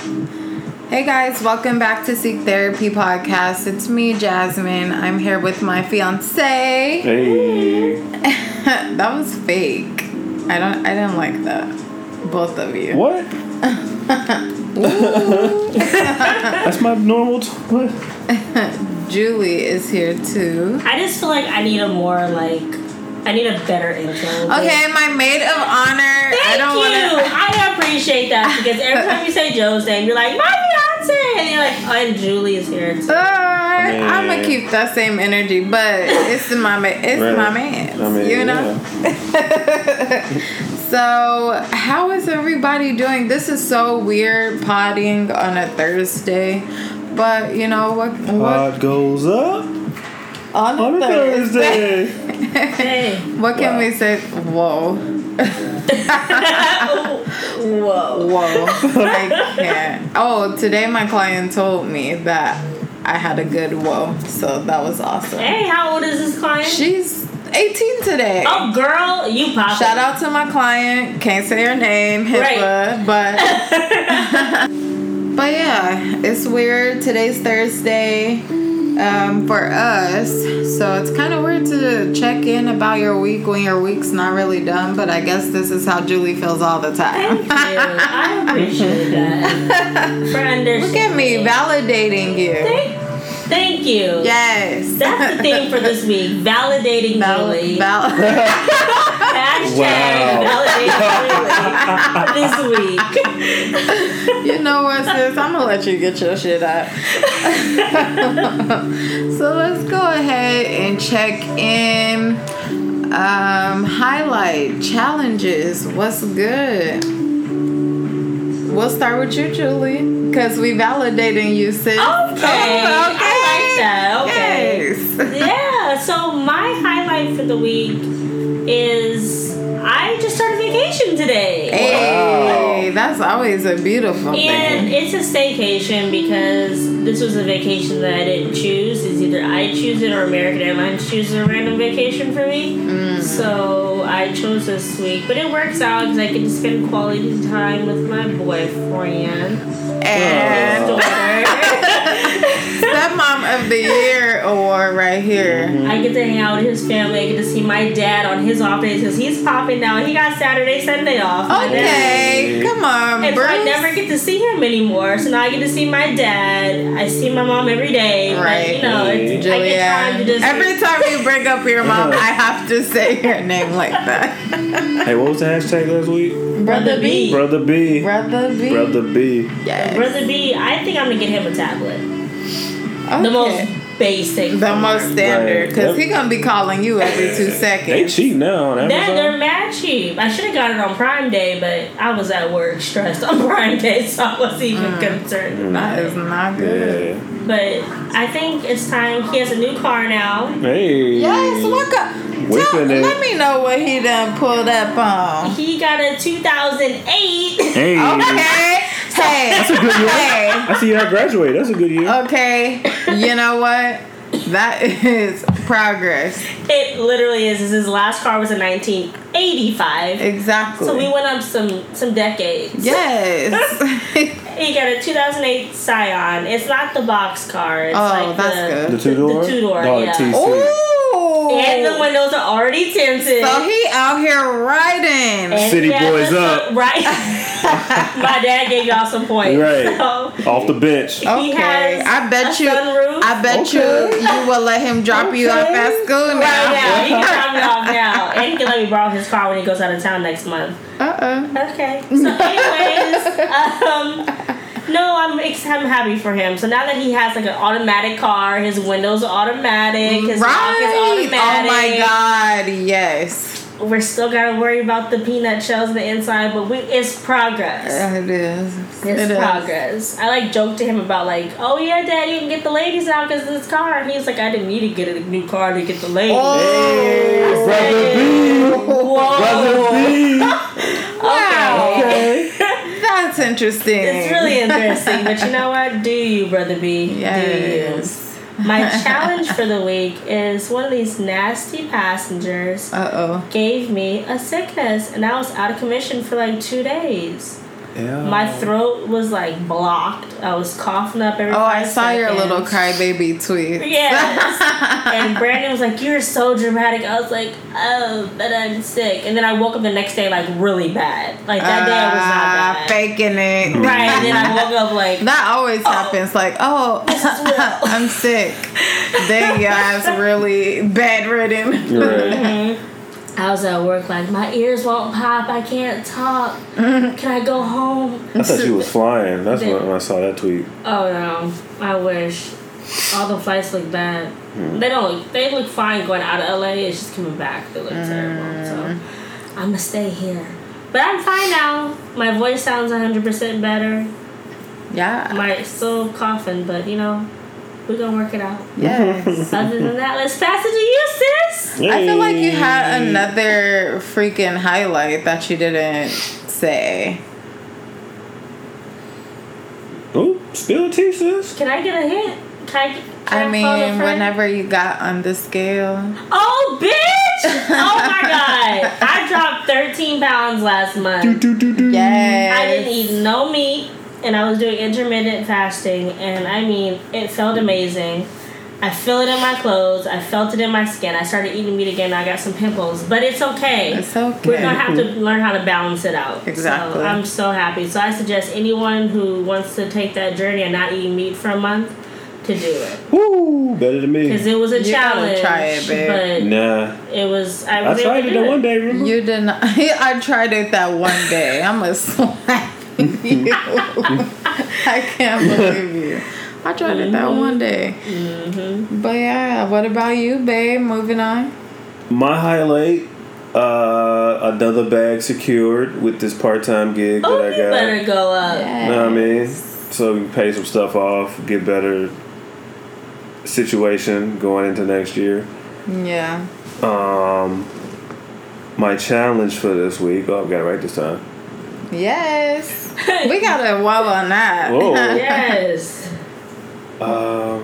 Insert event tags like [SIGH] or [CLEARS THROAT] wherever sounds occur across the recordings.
Hey guys, welcome back to Seek Therapy Podcast. It's me, Jasmine. I'm here with my fiance. Hey. [LAUGHS] that was fake. I don't. I didn't like that. Both of you. What? [LAUGHS] [LAUGHS] That's my normal. T- what? Julie is here too. I just feel like I need a more like I need a better intro. Okay, my maid of honor. Thank I don't you. want to. I appreciate that because every time you say Joe's name, you're like my fiance, and you're like, oh, and Julie is here too. Uh, I'm gonna keep that same energy, but it's my ma- it's Right. my man. I mean, you know. [LAUGHS] So, how is everybody doing? This is so weird potting on a Thursday, but you know what? What Pod goes up on a on a Thursday? Thursday. What can Wow. we say? Whoa, [LAUGHS] whoa. whoa! [LAUGHS] I can't. Oh, today my client told me that I had a good whoa, so that was awesome. Hey, how old is this client? She's 18 today. oh, girl, you pop. Shout out to my client. Can't say her name, HIPAA, but [LAUGHS] but yeah, it's weird. Today's Thursday um, for us, so it's kind of weird to check in about your week when your week's not really done. But I guess this is how Julie feels all the time. Thank you. I appreciate that. [LAUGHS] For understanding. Look at me validating you. Thank, thank you. Yes. That's the theme for this week. Validating Val- Julie. val- [LAUGHS] Hashtag Wow. validating Julie this [LAUGHS] week. you know what, sis? I'm gonna let you get your shit out. [LAUGHS] so let's go ahead and check in. Um, highlight challenges. What's good? We'll start with you, Julie, because we validating you, sis. Okay. Oh, I like that. Okay. Yes. Yeah, so my highlight for the week is I just started vacation today. Hey, that's always a beautiful And thing. it's a staycation because this was a vacation that I didn't choose. It's either I choose it or American Airlines chooses a random vacation for me. Mm. So I chose this week, but it works out because I get to spend quality time with my boyfriend, And. [LAUGHS] Stepmom of the Year award right here. I get to hang out with his family. I get to see my dad on his off days because he's popping now. He got Saturday, Sunday off. Okay, come on, And so I never get to see him anymore. So now I get to see my dad. I see my mom every day. But, Right. you know, it's, I get time to just. Every time you bring up your mom, [LAUGHS] I have to say your name like that. Hey, what was the hashtag last week? Brother B. Brother B. Brother B. Brother B. Yes. Brother B, I think I'm gonna get him a tablet. Okay. The most basic. The most form. standard, Right. because Yep. he gonna be calling you every two seconds. [LAUGHS] They seconds. cheap now on That, they're mad cheap. I should have got it on Prime Day, but I was at work stressed on [LAUGHS] Prime Day, so I wasn't even Mm. concerned about That it. is not good. Yeah. But I think it's time. He has a new car now. Hey. Yes, what go- Whipping Tell, it. let me know what he done pulled up on. He got a 2008. Hey. Okay. Hey. That's a good year. Hey. I see y'all graduate. That's a good year. Okay. You know what? That is progress. It literally is. His last car was in 1985. Exactly. So we went up some some decades. Yes. [LAUGHS] [LAUGHS] He got a 2008 Scion. It's not the box car. It's Oh, like that's the, good. The two door. The two door, Oh, yeah. The TC. Ooh. And the windows are already tinted. So he out here riding. And City boys a- up. Right. [LAUGHS] My dad gave y'all some points. Right. So, Off the bench. He Okay, has I bet a you. sunroof. I bet Okay. you you will let him drop you off at school Right now, he now. can drop me off now, and he can let me borrow his car when he goes out of town next month. Uh uh Okay. So, anyways, [LAUGHS] um, no, I'm ex- I'm happy for him. So now that he has like an automatic car, his windows are automatic, his lock is Right. Oh my God. Yes. We're still gotta worry about the peanut shells on the inside, but we it's progress. It is. It's It is. progress. I like joked to him about like, oh yeah, dad, you can get the ladies out because this car. And he's like, I didn't need to get a new car to get the ladies. Oh. Brother B. Whoa. Brother B. [LAUGHS] Wow. Okay. [LAUGHS] That's interesting. It's really interesting, but you know [LAUGHS] what? Do you, brother B? Yes. Do you? My [LAUGHS] challenge for the week is one of these nasty passengers Uh oh. gave me a sickness, and I was out of commission for like two days. Yeah. My throat was like blocked. I was coughing up every. Oh, I five saw your seconds. little crybaby tweet. Yes. [LAUGHS] and Brandon was like, "You're so dramatic." I was like, "Oh, but I'm sick." And then I woke up the next day like really bad. Like that day I was Ah, not bad. faking it. Right. And then I woke up like, That always happens. Like, oh, [LAUGHS] I'm sick. Then your ass really bedridden. Right. I was at work like my ears won't pop. I can't talk. [LAUGHS] Can I go home? I thought you was flying. That's when I saw that tweet. Oh no, I wish. All the flights look bad. Hmm. They don't. They look fine going out of LA. It's just coming back. They look terrible. Hmm. So I'm gonna stay here. But I'm fine now. My voice sounds 100% better. Yeah. My still coughing, but you know, we're gonna work it out. Yes. Other than that, let's pass it to you, sis. I feel like you had another freaking highlight that you didn't say. Oh, spill tea, sis. Can I get a hint? Can I? Can I phone a mean, whenever you got on the scale. Oh, bitch! Oh my [LAUGHS] god! I dropped 13 pounds last month. Do, do, do, do. Yes. I didn't eat no meat, and I was doing intermittent fasting, and I mean, it felt amazing. I feel it in my clothes. I felt it in my skin. I started eating meat again. I got some pimples, but it's okay. It's okay. We're gonna have to learn how to balance it out. Exactly. So I'm so happy. So I suggest anyone who wants to take that journey and not eating meat for a month to do it Woo, better than me. because it was a You challenge. try it, babe. Nah, it was. I I was able tried it do that one day. Remember? You did not. [LAUGHS] I tried it that one day. I'm a [LAUGHS] slap you. I can't believe you. I tried it that one day. Mm-hmm. But yeah, what about you, babe? Moving on. My highlight, uh, another bag secured with this part time gig Oh, that I you got. better go up. Yeah. know what I mean? So we can pay some stuff off, get better situation going into next year. Yeah. Um, my challenge for this week. Oh, I've got it right this time. Yes. We got a well on that. Whoa. [LAUGHS] Yes. Um,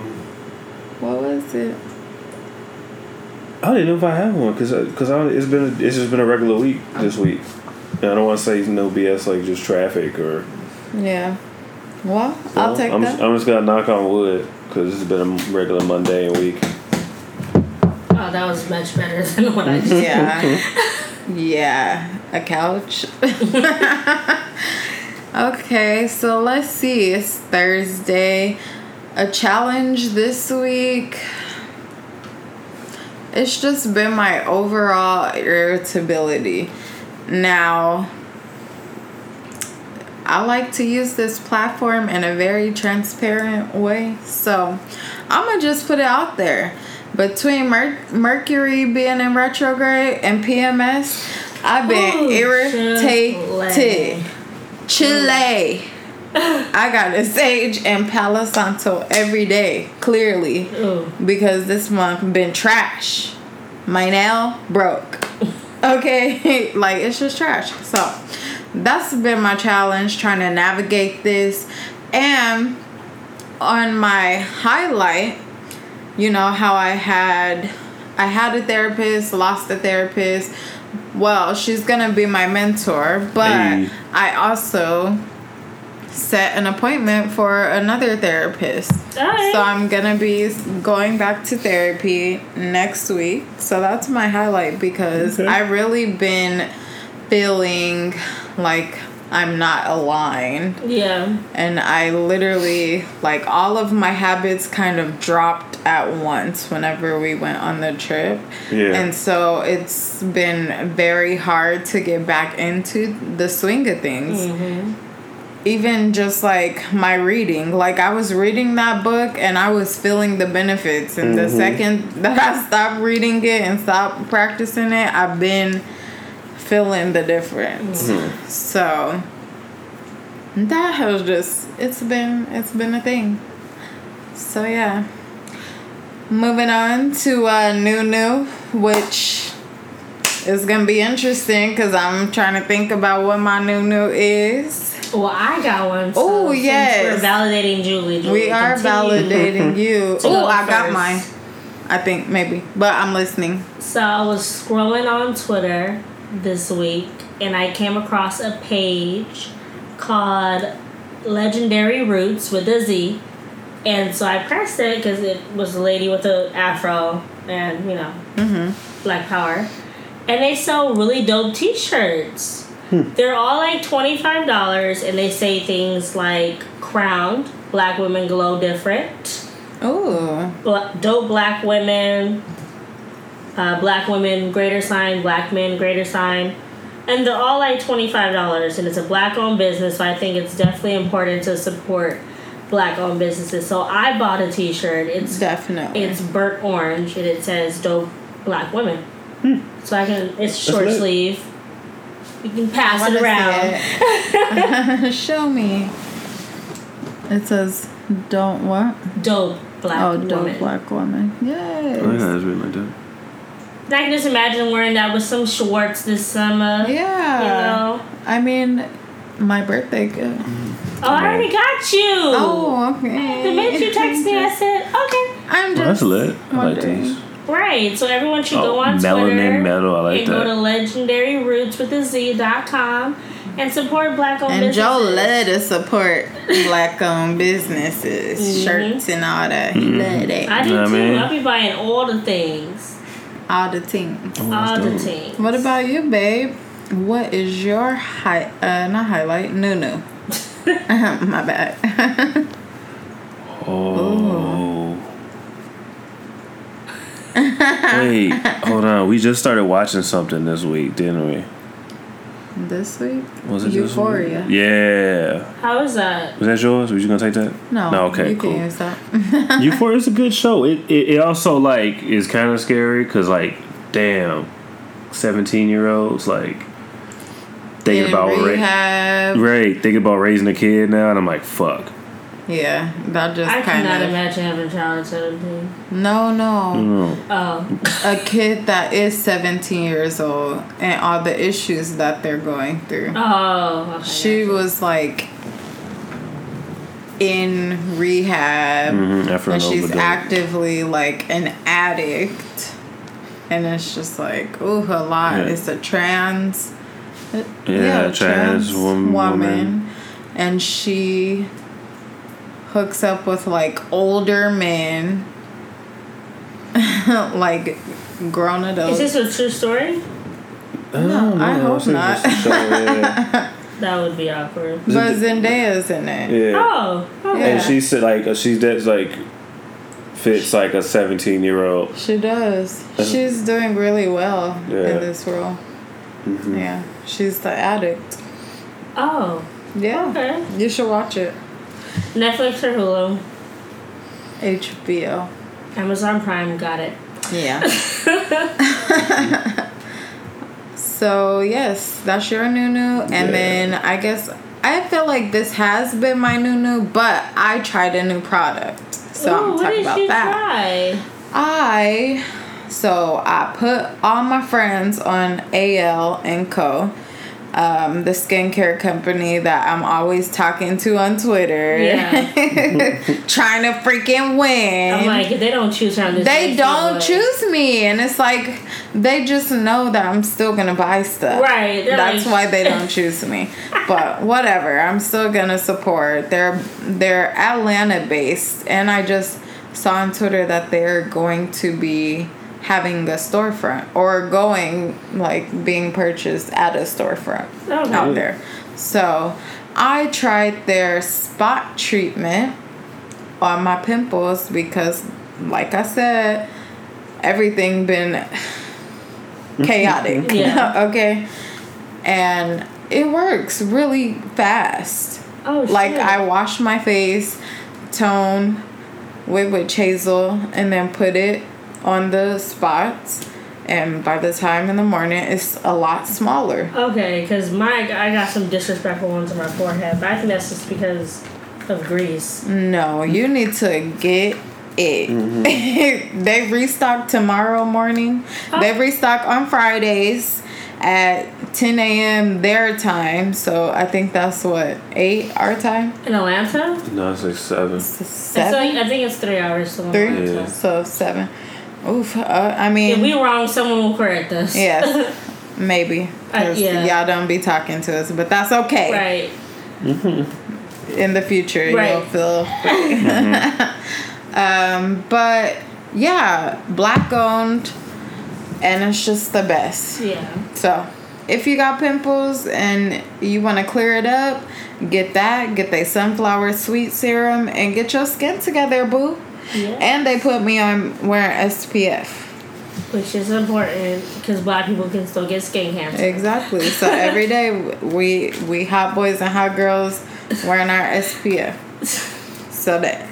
what was it? I don't even know if I have one because because it's been it's just been a regular week this week. And I don't want to say no BS like just traffic or. Yeah. Well, I'll take I'm that. Just, I'm just gonna knock on wood because it's been a regular Monday and week. Oh, that was much better [LAUGHS] than what I [LAUGHS] just Yeah. yeah. A couch. Okay, so let's see. It's Thursday. A challenge this week. It's just been my overall irritability. Now, I like to use this platform in a very transparent way. So, I'm going to just put it out there. Between Mer- Mercury being in retrograde and PMS, I've been Ooh, irritated. Chile. [LAUGHS] I got a sage and Palo Santo every day, clearly, Ooh. because this month been trash. My nail broke. [LAUGHS] Okay, [LAUGHS] like it's just trash. So that's been my challenge trying to navigate this. And on my highlight, you know how I had I had a therapist, lost a therapist. Well, she's gonna be my mentor, but Hey. I also set an appointment for another therapist. Alright. So I'm gonna be going back to therapy next week. So that's my highlight because Okay. I really been feeling like I'm not aligned Yeah. and I literally like all of my habits kind of dropped at once whenever we went on the trip. Yeah. And so it's been very hard to get back into the swing of things. Mm-hmm. Even just like my reading, like I was reading that book and I was feeling the benefits. And the mm-hmm. second that I stopped reading it and stopped practicing it, I've been feeling the difference. So that has just it's been it's been a thing. So yeah. Moving on to uh new new, which is gonna be interesting because I'm trying to think about what my new new is. Well, I got one. So Oh, yes. We're validating Julie. Julie We are validating [LAUGHS] you. Oh, I got first. mine. I think maybe, but I'm listening. So I was scrolling on Twitter this week and I came across a page called Legendary Roots with a Z. And so I pressed it because it was a lady with a afro and, you know, mm-hmm. black power. And they sell really dope t shirts. Hmm. They're all like $25 and they say things like crowned, black women glow different, Oh. bla- dope black women, uh, black women greater sign, black men greater sign. And they're all like $25 and it's a black owned business, so I think it's definitely important to support black owned businesses. So I bought a t shirt. It's Definitely. it's burnt orange and it says dope black women. So I can it's short lit. sleeve. You can pass it around. it? [LAUGHS] Show me. It says, "Don't what?" Dope black oh, woman. dope black woman. Yes. Oh, yeah, it's written like that. And I can just imagine wearing that with some shorts this summer. Yeah. You know. I mean, my birthday gift. Oh, I already got you. Oh, okay. The minute you text me, I said, okay. I'm just. that's lit. I like these. Right. So everyone should go Oh, on melanin Twitter metal. I like and go to that. legendary roots with a Z.com and support black owned And businesses. Joe love to support black owned businesses, [LAUGHS] Mhm. shirts and all that. He Mm-hmm. love that. I do Know what I too. mean? I'll be buying all the things. All the things. Oh, all the dope. things. What about you, babe? What is your high? Uh, not highlight. No, no. [LAUGHS] [LAUGHS] My bad. Oh. [LAUGHS] Wait, hold on. We just started watching something this week, didn't we? This week. Was it this week? Euphoria. Yeah. How is that? Was that yours? Was you gonna take that? No. No. Okay. You cool. can use that. [LAUGHS] Euphoria is a good show. It it, it also like is kind of scary because like, damn, seventeen year olds like thinking In about ra- right thinking about raising a kid now, and I'm like, fuck. Yeah, that just I kind cannot of. imagine having a child at 17. No, no. No. Oh. A kid that is 17 years old and all the issues that they're going through. Oh. Okay. She was like in rehab mm-hmm, after and an she's overdose. actively like an addict. And it's just like, ooh, a lot. Yeah. It's a trans. Yeah, trans wom- woman. And she hooks up with like older men, [LAUGHS] like grown adults. Is this a true story? No, I hope it's not. show, yeah. [LAUGHS] That would be awkward. but Zendaya's in it. yeah. Oh. Okay. And she said like she's that's like fits like a seventeen year old. She does. She's doing really well Yeah. in this role. Mm-hmm. Yeah, she's the addict. Oh. Yeah, Okay. you should watch it. Netflix or Hulu? HBO. Amazon Prime got it. Yeah. [LAUGHS] [LAUGHS] so yes, that's your new new, and Yeah. then I guess I feel like this has been my new new, but I tried a new product, so Ooh, I'm what talking did about you that. try? I so I put all my friends on AL and Co. Um, the skincare company that I'm always talking to on Twitter, Yeah. [LAUGHS] trying to freaking win. I'm like, they don't choose this they don't choose me, and it's like they just know that I'm still gonna buy stuff. Right, That's like- why they [LAUGHS] don't choose me. But whatever, I'm still gonna support. They're they're Atlanta based, and I just saw on Twitter that they're going to be having the storefront or going like being purchased at a storefront Okay. out there. So I tried their spot treatment on my pimples because like I said, everything been [LAUGHS] chaotic. [LAUGHS] Yeah. [LAUGHS] okay. And it works really fast. Oh, Like shit. I wash my face, tone with witch hazel, and then put it on the spots. And by the time in the morning, it's a lot smaller. Okay, because my I got some disrespectful ones on my forehead, but I think that's just because of grease. No, you need to get it. Mm-hmm. [LAUGHS] they restock tomorrow morning. Oh. They Oh. restock on Fridays at 10 a.m. their time. So I think that's what, 8 our time? In Atlanta? No, it's like seven. It's like, Seven? I think it's three hours to Three? Yeah. So 7. Oof. Uh, I mean, If we wrong, someone will correct us. yes, [LAUGHS] maybe. Uh, yeah. Y'all don't be talking to us, but that's okay. right. In the future, right. you'll feel [LAUGHS] um, but yeah, black owned, and it's just the best. Yeah. So, if you got pimples and you want to clear it up, get that. Get their sunflower sweet serum and get your skin together, boo. Yeah. And they put me on wearing SPF. Which is important because black people can still get skin cancer. Exactly. [LAUGHS] So every day we we hot boys and hot girls wearing our SPF. So that.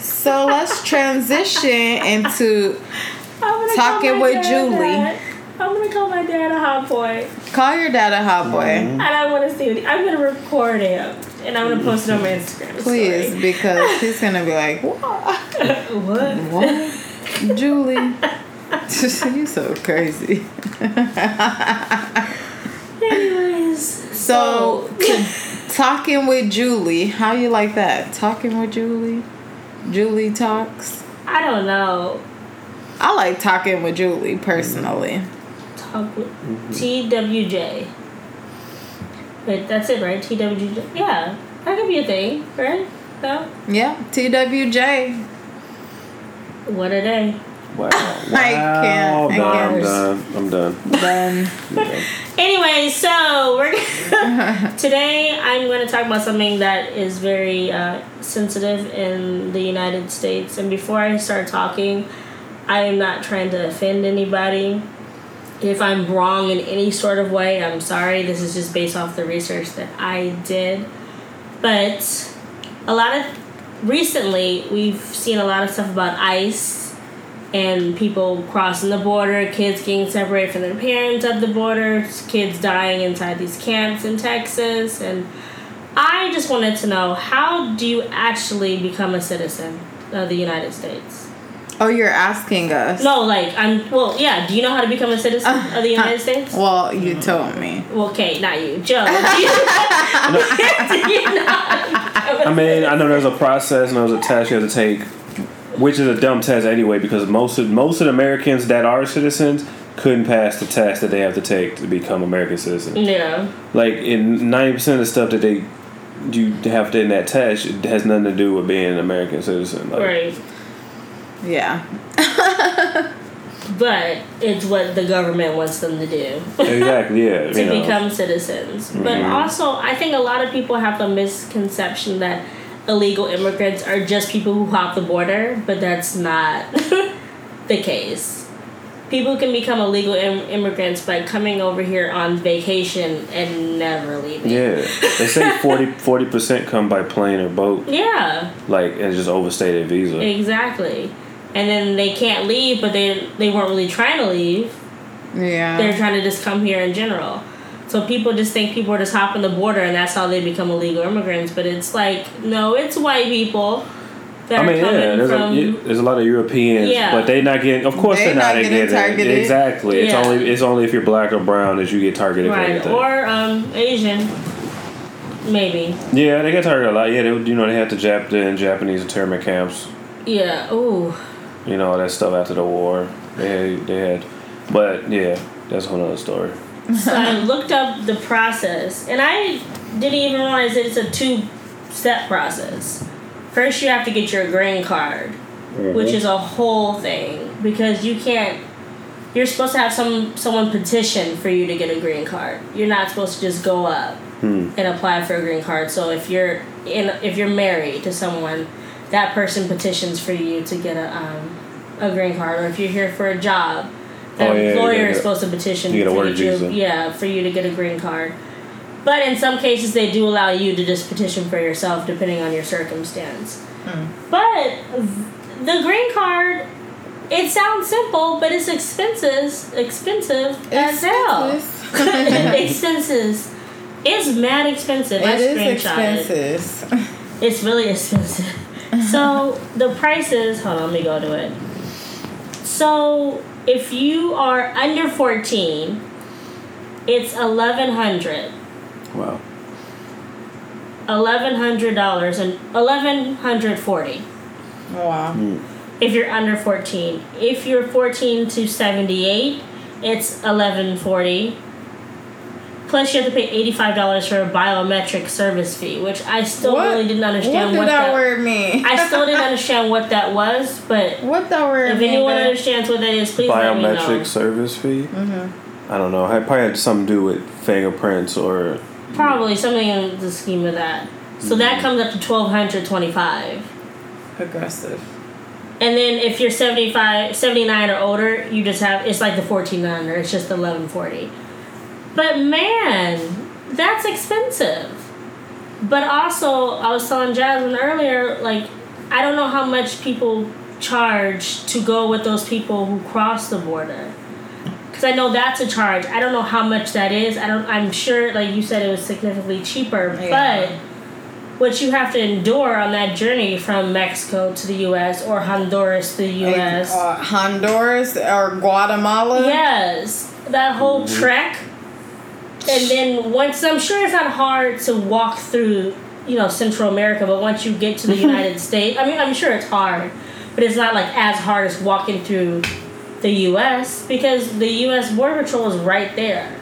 So let's transition into [LAUGHS] Talking with Julie. that. I'm gonna call my dad a hot boy, call your dad a hot boy, and I want to see. What he, I'm gonna record him, and I'm gonna post it on my Instagram. please, story. because he's gonna be like, what? [LAUGHS] what? What? Julie. [LAUGHS] you so crazy. Anyways, So, to, talking with Julie, how you like that? Talking with Julie? Julie talks? I don't know. I like talking with Julie personally. Talk with TWJ. Wait, that's it, right? TWJ. Yeah, that could be a thing, right? No. Yeah, TWJ. What a day. Wow. [LAUGHS] I can't. Wow. I'm, done. I'm done. I'm [LAUGHS] done. Anyway, so we're [LAUGHS] today. I'm going to talk about something that is very uh, sensitive in the United States. And before I start talking, I am not trying to offend anybody. If I'm wrong in any sort of way, I'm sorry. This is just based off the research that I did. But a lot of recently, we've seen a lot of stuff about ICE and people crossing the border, kids getting separated from their parents at the border, kids dying inside these camps in Texas, and I just wanted to know how do you actually become a citizen of the United States? Oh, you're asking us. No, like I'm. Well, yeah. Do you know how to become a citizen uh, of the United uh, States? Well, you told me. Well, okay, not you, Joe. Do you, do you know how to become a I mean, I know there's a process and there's a test you have to take, which is a dumb test anyway because most of most of the Americans that are citizens couldn't pass the test that they have to take to become American citizens. Yeah. Like in ninety percent of the stuff that they you have to in that test it has nothing to do with being an American citizen. Like, Right. Yeah. [LAUGHS] But it's what the government wants them to do. Exactly. Yeah. [LAUGHS] to know. become citizens. But Mhm. also, I think a lot of people have the misconception that illegal immigrants are just people who hop the border, but that's not [LAUGHS] the case. People can become illegal Im- immigrants by coming over here on vacation and never leaving. Yeah, they say 40 percent come by plane or boat, Yeah, like and just overstay their visa. exactly. And then they can't leave, but they they weren't really trying to leave. Yeah. they're trying to just come here in general. So people just think people are just hopping the border and that's how they become illegal immigrants. But it's like, no, it's white people I mean, yeah, there's from. a yeah, there's a lot of Europeans, Yeah. but they're not getting. Of course, They they're not, not getting getting targeted. Exactly. Yeah. It's Yeah. only it's only if you're black or brown that you get targeted for right, anything. or um, Asian, maybe. yeah, they get targeted a lot. Yeah, they, you know they had the Jap the Japanese internment camps. Yeah. Ooh. You know all that stuff after the war. They had, they had, but yeah, that's a whole other story. So I looked up the process, and I didn't even realize that it's a two-step process. First, you have to get your green card. which is a whole thing because you can't you're supposed to have some someone petition for you to get a green card you're not supposed to just go up Hmm. and apply for a green card so if you're in if you're married to someone that person petitions for you to get a um, a green card or if you're here for a job the Oh, yeah, employer gotta is supposed to petition you for you to, yeah for you to get a green card but in some cases they do allow you to just petition for yourself depending on your circumstance but the green card, it sounds simple, but it's expensive, expensive as hell. [LAUGHS] expenses. It's mad expensive. I It is expensive. It's really expensive. [LAUGHS] so the prices. Hold on, let me go to it. So if you are under fourteen, it's eleven hundred. Wow. Eleven hundred dollars and eleven hundred forty. Oh, wow. Hmm. if you're under 14. If you're 14 to 78, it's 1140. Plus, you have to pay eighty-five dollars for a biometric service fee, which I still What? really didn't understand What did what, that, that. word mean? I still didn't understand what that was, but [LAUGHS] what that word if anyone babe? understands what that is, please let me know. Biometric service fee. Mm-hmm. I don't know. It probably had something to do with fingerprints or Probably something in the scheme of that. So that comes up to twelve hundred twenty-five. aggressive. And then if you're 75, 79 or older, you just have it's like the fourteen under. It's just eleven forty. But man, that's expensive. But also, I was telling Jasmine earlier, like I don't know how much people charge to go with those people who cross the border. Cause I know that's a charge. I don't know how much that is. I don't. I'm sure, like you said, it was significantly cheaper. Yeah. But what you have to endure on that journey from Mexico to the U.S. or Honduras to the U.S. Uh, Honduras or Guatemala. Yes, that whole trek. And then once I'm sure it's not hard to walk through, you know, Central America, but once you get to the mm-hmm. United States, I mean, I'm sure it's hard, but it's not like as hard as walking through the U.S. because the U.S. Border Patrol is right there.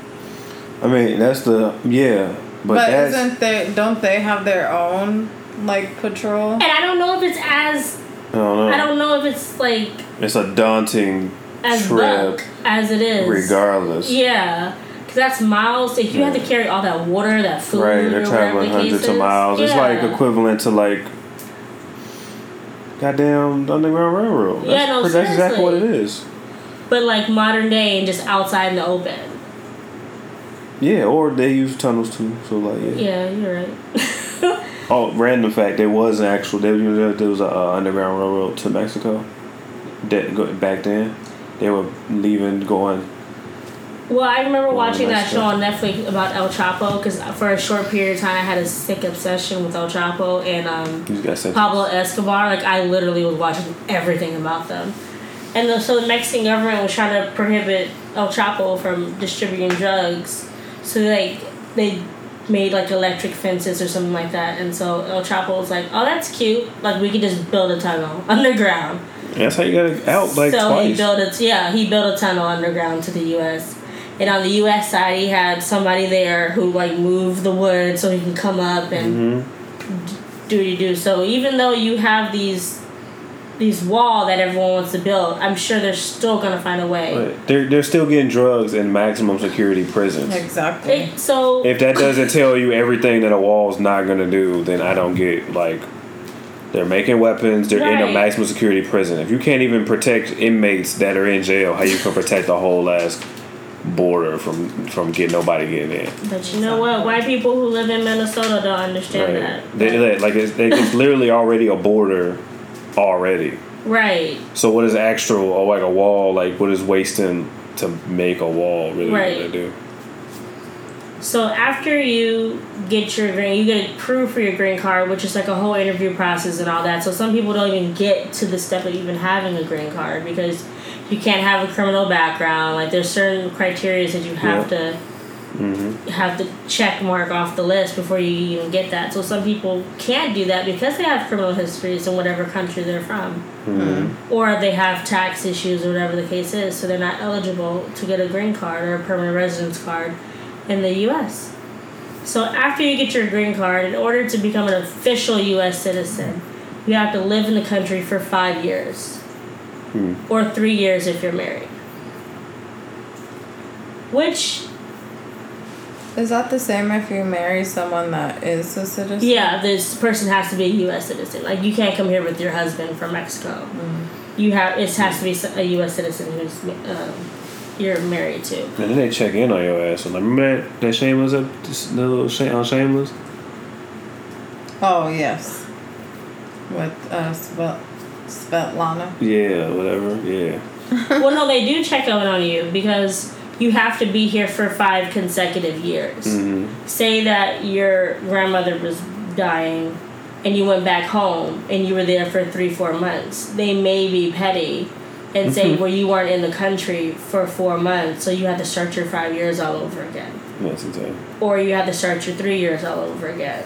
I mean, that's the yeah, but, But, that's isn't they? Don't they have their own like patrol? And I don't know if it's as I don't know. I don't know if it's like It's a daunting as trip, as it is. regardless. Yeah, because that's miles. Like you have to carry all that water, that food. Right, they're traveling hundreds of miles. It's like equivalent to like goddamn Underground Railroad. That's, Yeah, no, that's exactly what it is. but like modern day and just outside in the open. Yeah, or they use tunnels too. So like, yeah. Yeah, you're right. [LAUGHS] Oh, random fact: there was an actual there, there, there was a uh, underground railroad to Mexico. That back then, they were leaving, going. Well, I remember watching that show on Netflix about El Chapo because for a short period of time I had a sick obsession with El Chapo and um, You got sent. Pablo Escobar. Like I literally was watching everything about them. And the, so the Mexican government was trying to prohibit El Chapo from distributing drugs. So like they made like electric fences or something like that. And so El Chapo was like, "Oh, that's cute. Like we could just build a tunnel [LAUGHS] underground." That's how you got it out like so he built a yeah he built a tunnel underground to the U.S. And on the U.S. side, he had somebody there who like moved the wood so he can come up and Mm-hmm. do do. So even though you have these these wall that everyone wants to build, I'm sure they're still gonna find a way. But they're they're still getting drugs in maximum security prisons. Exactly. It, so If that doesn't tell you everything that a wall's not gonna do, then I don't get like. They're making weapons. They're in a maximum security prison. If you can't even protect inmates that are in jail, how you can protect the whole ass border from from getting nobody getting in? But you know what? White people who live in Minnesota don't understand that. They, they- like it's, they, it's literally already a border already. Right. So what is extra or like a wall? Like what is wasting to make a wall really Right. gonna do? So after you get your green, you get approved for your green card, which is like a whole interview process and all that. So some people don't even get to the step of even having a green card because you can't have a criminal background. Like there's certain criteria that you have Yeah. to mm-hmm. have to check mark off the list before you even get that. So some people can't do that because they have criminal histories in whatever country they're from. Mm-hmm. Mm-hmm. Or they have tax issues or whatever the case is, so they're not eligible to get a green card or a permanent residence card in the US. So after you get your green card, in order to become an official US citizen, you have to live in the country for five years. Hmm. Or three years if you're married. Which Is that the same if you marry someone that is a citizen? Yeah, this person has to be a U.S. citizen. Like you can't come here with your husband from Mexico. Hmm. You have it has to be a U.S. citizen who's um, you're married to. And then they check in on your ass. And like, remember that, that Shameless, up, the little Sha- on Shameless? Oh yes. With us, Svet- Svetlana. Yeah, whatever. Yeah. [LAUGHS] well, no, they do check out on you because you have to be here for five consecutive years. Mm-hmm. Say that your grandmother was dying and you went back home and you were there for three, four months. They may be petty and say, well, you weren't in the country for four months, so you had to start your five years all over again. That's insane. or you had to start your three years all over again.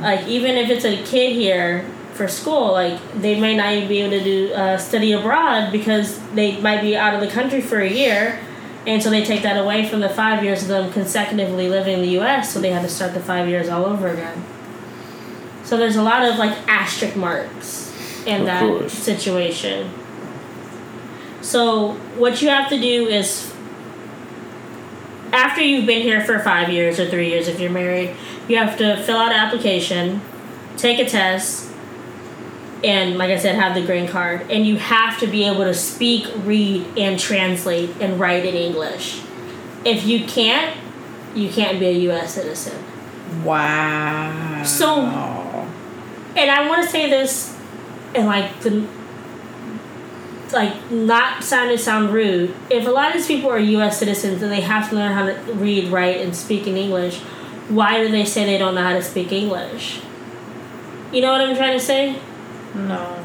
Like even if it's a kid here for school, like they may not even be able to do uh, study abroad because they might be out of the country for a year, And so they take that away from the five years of them consecutively living in the U.S. So they had to start the five years all over again. So there's a lot of like asterisk marks in Of that course. situation. So what you have to do is after you've been here for five years or three years if you're married, you have to fill out an application, take a test, and like I said, have the green card. And you have to be able to speak, read, and translate and write in English. If you can't, you can't be a U.S. citizen. Wow. So- And I want to say this, and like the, like not sound to sound rude. If a lot of these people are U.S. citizens and they have to learn how to read, write, and speak in English, why do they say they don't know how to speak English? You know what I'm trying to say? No.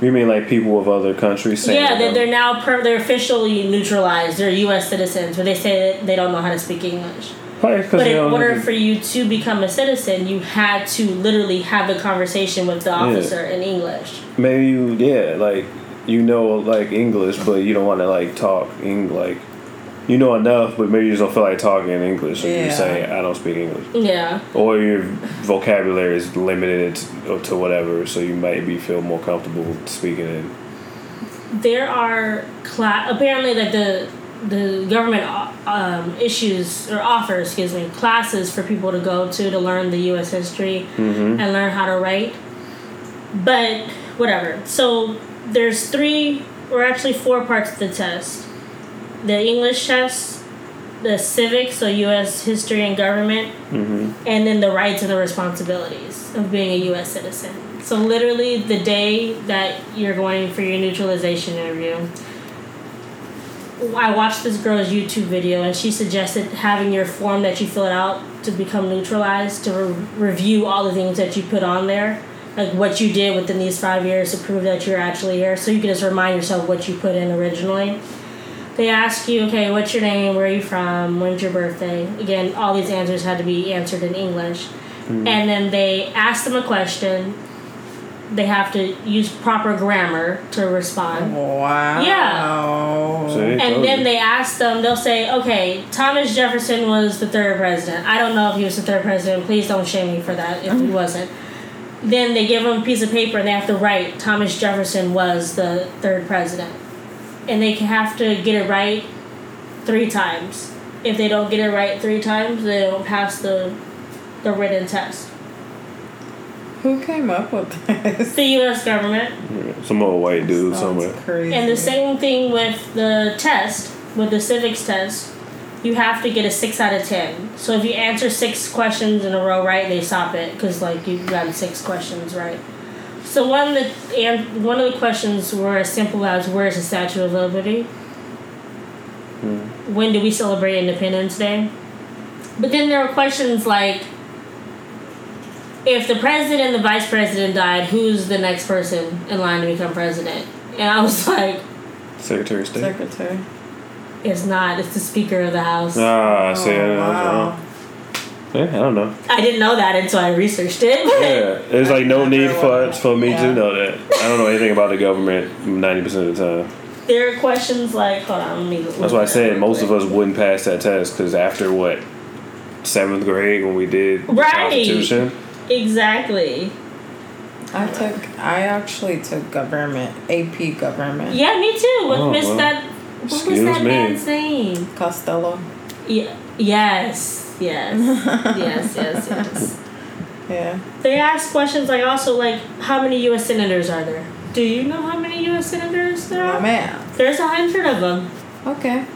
You mean like people of other countries saying yeah, they're, they're now per, they're officially neutralized. They're U.S. citizens, but they say that they don't know how to speak English. Probably But in order to- for you to become a citizen, you had to literally have a conversation with the officer in English. maybe you yeah like you know like English, but you don't want to like talk Eng like you know enough, but maybe you just don't feel like talking in English. So Yeah. you're saying I don't speak English, Yeah. or your vocabulary is limited to, to whatever, so you might be feel more comfortable speaking in. there are class apparently like the the government um, issues or offers excuse me classes for people to go to to learn the U.S. history and learn how to write. But whatever. So there's three or actually four parts of the test: the English test, the civics, so U.S. history and government, mm-hmm. and then the rights and the responsibilities of being a U.S. citizen. So literally, the day that you're going for your neutralization interview, I watched this girl's YouTube video, and she suggested having your form that you fill out to become neutralized to re- review all the things that you put on there, like what you did within these five years to prove that you're actually here. So you can just remind yourself what you put in originally. They ask you, okay, what's your name? Where are you from? When's your birthday? Again, all these answers had to be answered in English. Hmm. And then they ask them a question. They have to use proper grammar to respond. Wow. See? Told And then you. they ask them, they'll say, okay, Thomas Jefferson was the third president. I don't know if he was the third president. Please don't shame me for that if he mm. wasn't. Then they give them a piece of paper and they have to write Thomas Jefferson was the third president. And they have to get it right three times. If they don't get it right three times, they don't pass the the written test. Who came up with this? The US government. some old white dude Sounds somewhere. crazy. And the same thing with the test, with the civics test, you have to get a six out of ten. So if you answer six questions in a row right, they stop it because like you got six questions right. So one of the and one of the questions were as simple as where's the Statue of Liberty? When do we celebrate Independence Day? But then there were questions like if the president and the vice president died, who's the next person in line to become president? And I was [LAUGHS] like, Secretary of State. Secretary. it's not. It's the Speaker of the House. ah, I see. Oh, I wow. Yeah, I don't know. I didn't know that until I researched it. Yeah, there's like no need for Never for me Yeah. to know that. I don't know anything about the government ninety percent of the time. there are questions like, hold on, let me. That's why I said most of us wouldn't pass that test because after what seventh grade when we did the Right. Constitution, Exactly. I took. I actually took government. AP government. Yeah, me too. What Oh, missed well. that? What was that me. man's name? Costello. Yeah. Yes. Yes. yes. Yes. [LAUGHS] Yes. Yeah. They ask questions like also like how many U.S. senators are there? Do you know how many U.S. senators there Oh are? man. There's a hundred of them. Okay.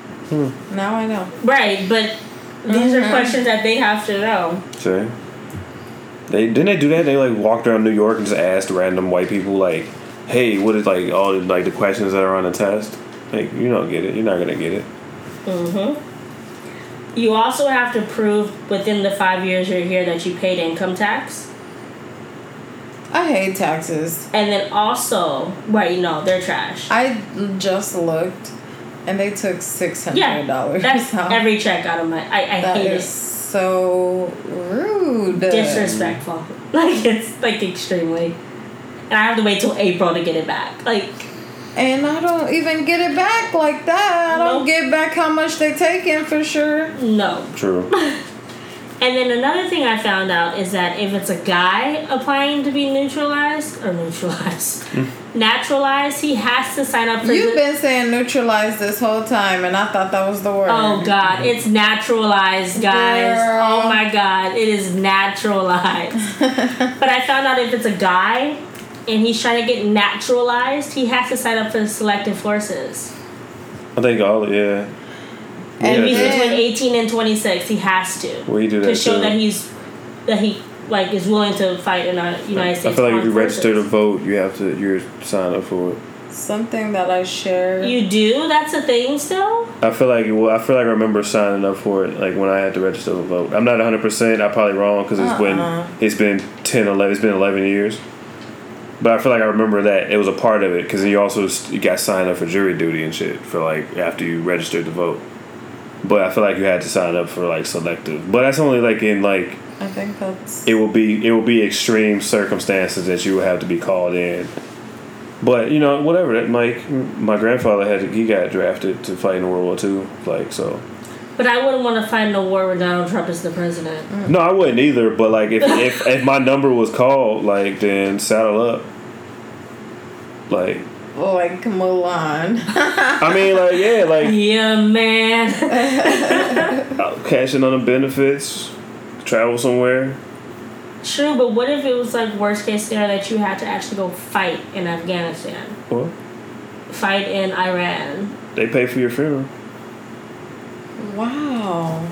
Now I know. Right, but these are Mhm. questions that they have to know. see, they didn't they do that? They like walked around New York and just asked random white people like, "Hey, what is like all the, like the questions that are on the test?" Like you don't get it. You're not gonna get it. Mm-hmm. You also have to prove within the five years you're here that you paid income tax. I hate taxes. And then also, right, you know, they're trash. I just looked, and they took six hundred Yeah, dollars. that's every check out of my. I, I That hate is so rude. Disrespectful. [LAUGHS] Like it's like extremely. And I have to wait till April to get it back. Like And I don't even get it back like that. I don't Nope. get back how much they taking for sure. No. True. [LAUGHS] And then another thing I found out is that if it's a guy applying to be neutralized or neutralized, [LAUGHS] naturalized, he has to sign up for. You've the- been saying neutralized this whole time, and I thought that was the word. Oh God, it's naturalized, guys. Girl. Oh my God, it is naturalized. [LAUGHS] but I found out if it's a guy and he's trying to get naturalized, he has to sign up for the selective forces. I think all yeah. And He's yeah, between 18 and 26. He has to we do that to show too. that he's that he like is willing to fight in our United I States. I feel like if Armed you register to vote, you have to you're signed up for it. Something that I share. You do? That's a thing still? I feel like well, I feel like I remember signing up for it like when I had to register to vote. I'm not 100. percent I'm probably wrong because it's Uh-uh. been it's been 10, 11. It's been 11 years. But I feel like I remember that it was a part of it because you also got signed up for jury duty and shit for like after you registered to vote. But I feel like you had to sign up for like selective. But that's only like in like I think that's. it will be it will be extreme circumstances that you will have to be called in. But you know whatever that Mike my grandfather had to, he got drafted to fight in World War Two like so. But I wouldn't want to fight in a war where Donald Trump is the president. No, I wouldn't either. But like, if if, [LAUGHS] if my number was called, like, then saddle up. Like, Like Mulan. I mean, like, yeah, like [LAUGHS] Yeah, man. uh, [LAUGHS] cashing on the benefits, travel somewhere. True, but what if it was like worst case scenario that you had to actually go fight in Afghanistan, What? fight in Iran? They pay for your funeral. Wow.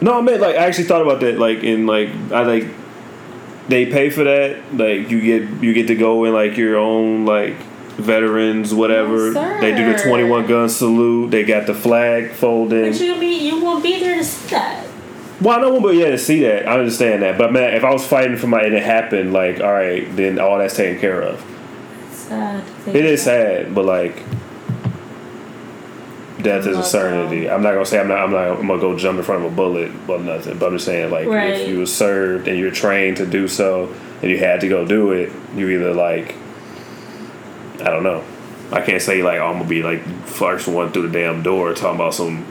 No, I meant like I actually thought about that. Like in like I like they pay for that. Like you get you get to go in like your own like veterans whatever. Yes, they do the twenty one gun salute. They got the flag folding. But you be you won't be there to see that. Well, I know, but yeah, to see that, I understand that. But man, if I was fighting for my and it happened, like, all right, then all that's taken care of. Sad. It is sad, but like, death is a certainty. I'm not gonna say I'm not. I'm not. I'm gonna go jump in front of a bullet, but nothing. But I'm just saying, like, Right. if you were served and you're trained to do so, and you had to go do it, you either like, I don't know. I can't say like oh, I'm gonna be like first one through the damn door talking about some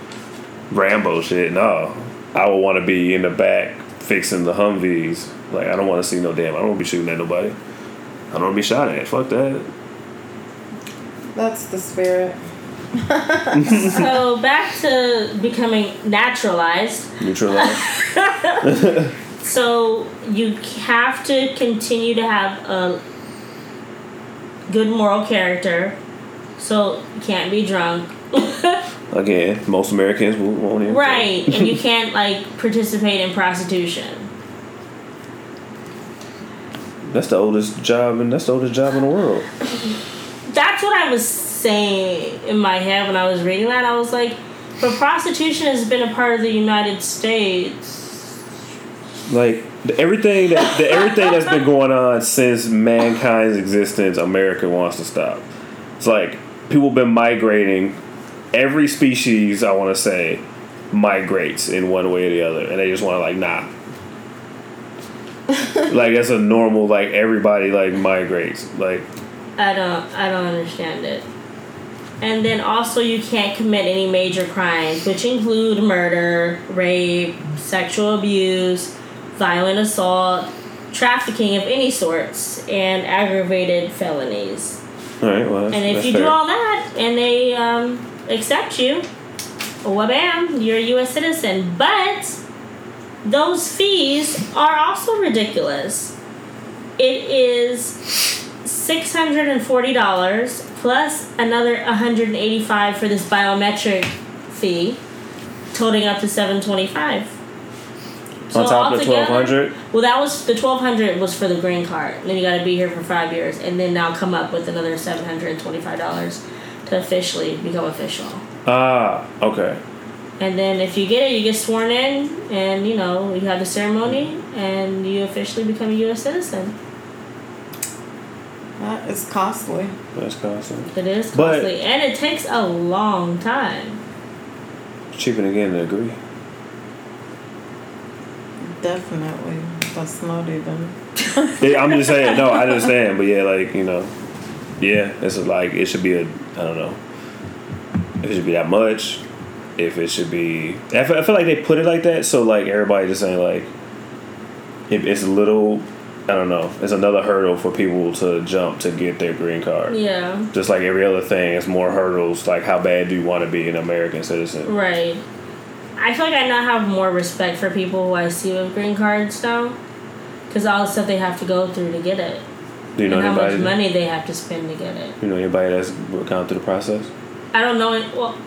Rambo shit. No, I would want to be in the back fixing the Humvees. Like I don't want to see no damn. I don't want to be shooting at nobody. I don't want to be shot at. Fuck that. That's the spirit. [LAUGHS] So back to becoming naturalized. Neutralize. [LAUGHS] So you have to continue to have a good moral character. So you can't be drunk. [LAUGHS] Again, most Americans won't even. right. and you can't like participate in prostitution. That's the oldest job, and that's the oldest job in the world. That's what I was saying in my head when I was reading that. I was like, but prostitution has been a part of the United States. Like the, everything that the, everything that's been going on since mankind's existence, America wants to stop. It's like people been migrating. Every species, I want to say, migrates in one way or the other, and they just want to like nah. [LAUGHS] like that's a normal like everybody like migrates like I don't I don't understand it. And then also you can't commit any major crimes, which include murder, rape, sexual abuse, violent assault, trafficking of any sorts, and aggravated felonies. all right well And if you fair. do all that and they um, accept you, well, bam, you're a U.S. citizen. But those fees are also ridiculous. It is six hundred and forty dollars plus another one hundred and eighty-five for this biometric fee, totaling up to seven twenty-five. on top of the twelve hundred Well, that was the twelve hundred was for the green card. Then you got to be here for five years, and then now come up with another seven hundred and twenty-five dollars to officially become official. ah okay And then if you get it, you get sworn in, and you know you have the ceremony, and you officially become a U.S. citizen. That is costly. that's costly It is But- costly, and it takes a long time. cheaper than getting a degree Definitely. That's not even. [LAUGHS] Yeah, I'm just saying. No, I understand, but yeah, like you know, Yeah, it's like it should be a I don't know if it should be that much, if it should be. I feel, I feel like they put it like that so like everybody just saying like if it's a little. I don't know. It's another hurdle for people to jump to get their green card. Yeah. Just like every other thing, it's more hurdles. Like how bad do you want to be an American citizen? Right. I feel like I now have more respect for people who I see with green cards now, because all the stuff they have to go through to get it, Do you know and how much money they have to spend to get it. You know anybody that's gone through the process? I don't know. Well,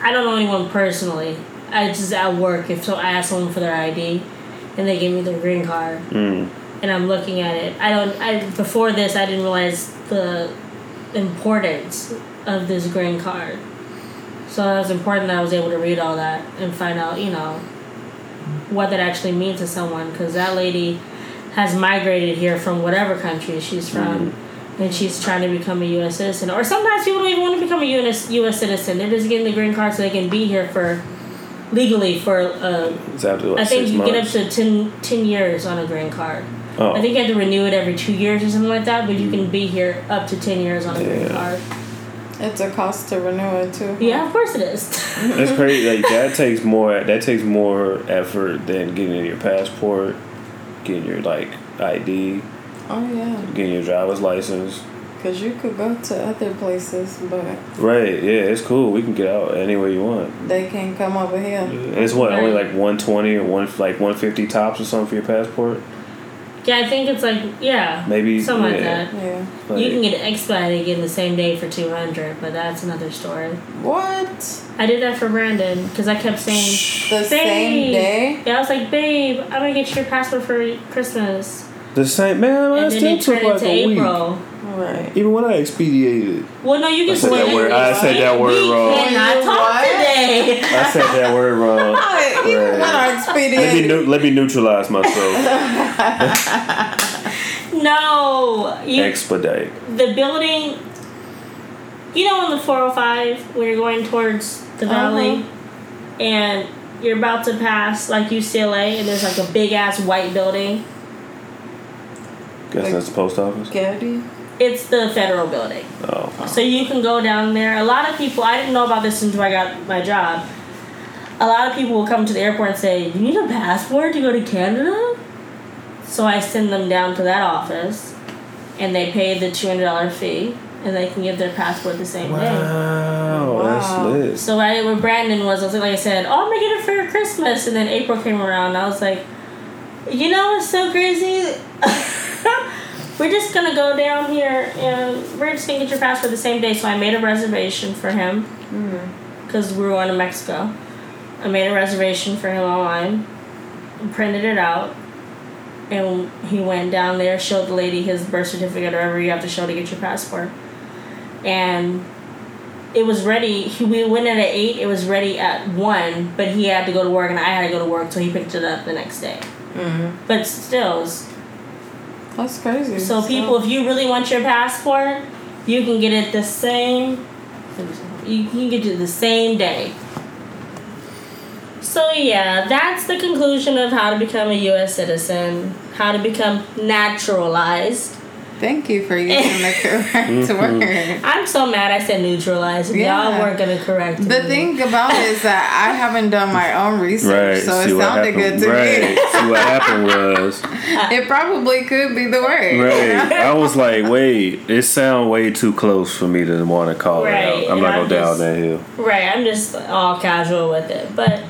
I don't know anyone personally. I just at work if so I ask someone for their ID, and they give me their green card, Mm. And I'm looking at it. I don't. I before this I didn't realize the importance of this green card. So it was important that I was able to read all that and find out, you know, what that actually means to someone. Because that lady has migrated here from whatever country she's from, and she's trying to become a U.S. citizen. Or sometimes people don't even want to become a U.S. U.S. citizen. They're just getting the green card so they can be here for legally for. Uh, after what, I think you months. get up to 10, 10 years on a green card. Oh. I think you have to renew it every two years or something like that, but you can be here up to 10 years on a green card. It's a cost to renew it too. Yeah, of course it is. That's [LAUGHS] crazy. Like that takes more. That takes more effort than getting your passport, getting your like ID, Oh yeah, getting your driver's license. because you could go to other places, but Right. Yeah. It's cool. We can get out anywhere you want. they can't come over here. And it's what only like one twenty or one like one fifty tops or something for your passport. Yeah, I think it's like, yeah, Maybe something like that. Yeah. Like, you can get it expedited again the same day for 200 but that's another story. What? I did that for Brandon because I kept saying, The same "Babe." day? Yeah, I was like, babe, I'm gonna get your passport for Christmas. The same man. And That then still it took turned like into a week. April. Right. Even when I expedited, Well, no, you can said that word. I said that word we wrong. cannot talk today. I said that word wrong. [LAUGHS] Right. You Right. want to Let me expedient. let me neutralize myself. [LAUGHS] No, you, Expedite. the building. You know, on the 405, when you're going towards the valley, and you're about to pass like UCLA, and there's like a big ass white building. Guess Like- that's the post office. Getty? It's the federal building. Oh. So you can go down there. A lot of people, I didn't know about this until I got my job. A lot of people will come to the airport and say, You need a passport to go to Canada? So I send them down to that office and they pay the $200 fee and they can get their passport the same day. Wow, that's lit. So I, what Brandon was, I was like I said, Oh, I'm gonna get it for Christmas. And then April came around and I was like, You know what's so crazy? [LAUGHS] we're just gonna go down here and we're just gonna get your passport the same day. So I made a reservation for him because we were going to Mexico. I made a reservation for him online, printed it out, and he went down there, showed the lady his birth certificate or whatever you have to show to get your passport, and it was ready. He, we went in at eight. It was ready at one, but he had to go to work and I had to go to work, so he picked it up the next day. Mm-hmm. But still, it was That's crazy. so people, if you really want your passport, you can get it the same. You can get it the same day. So yeah, that's the conclusion of how to become a U.S. citizen, how to become naturalized. Thank you for using the [LAUGHS] correct mm-hmm. word. I'm so mad I said neutralized. and Yeah. Y'all weren't gonna correct The me. thing about it is that I haven't done my own research, Right. so see it sounded happened. good to right. me. see what happened was [LAUGHS] It probably could be the word. right. [LAUGHS] I was like, wait, it sound way too close for me to want to call Right, it out. I'm and not I'm gonna down just- that hill. Right, I'm just all casual with it. But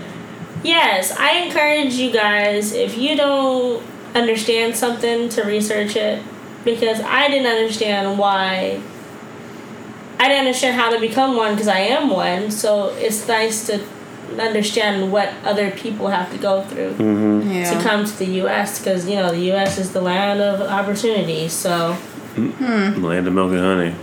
yes, I encourage you guys if you don't understand something to research it because I didn't understand why I didn't understand how to become one because I am one. So it's nice to understand what other people have to go through Mm-hmm. to come to the US because you know the US is the land of opportunity. So Land of milk and honey.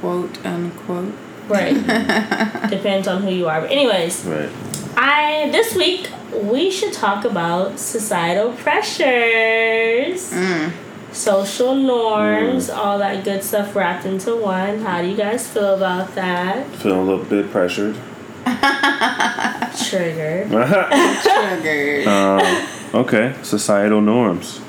Quote unquote. right. [LAUGHS] Depends on who you are. But anyways, Right. I this week we should talk about societal pressures, Mm. Social norms, mm. all that good stuff wrapped into one. How do you guys feel about that? Feeling a little bit pressured. [LAUGHS] Triggered. [LAUGHS] Triggered. um, okay. Societal norms.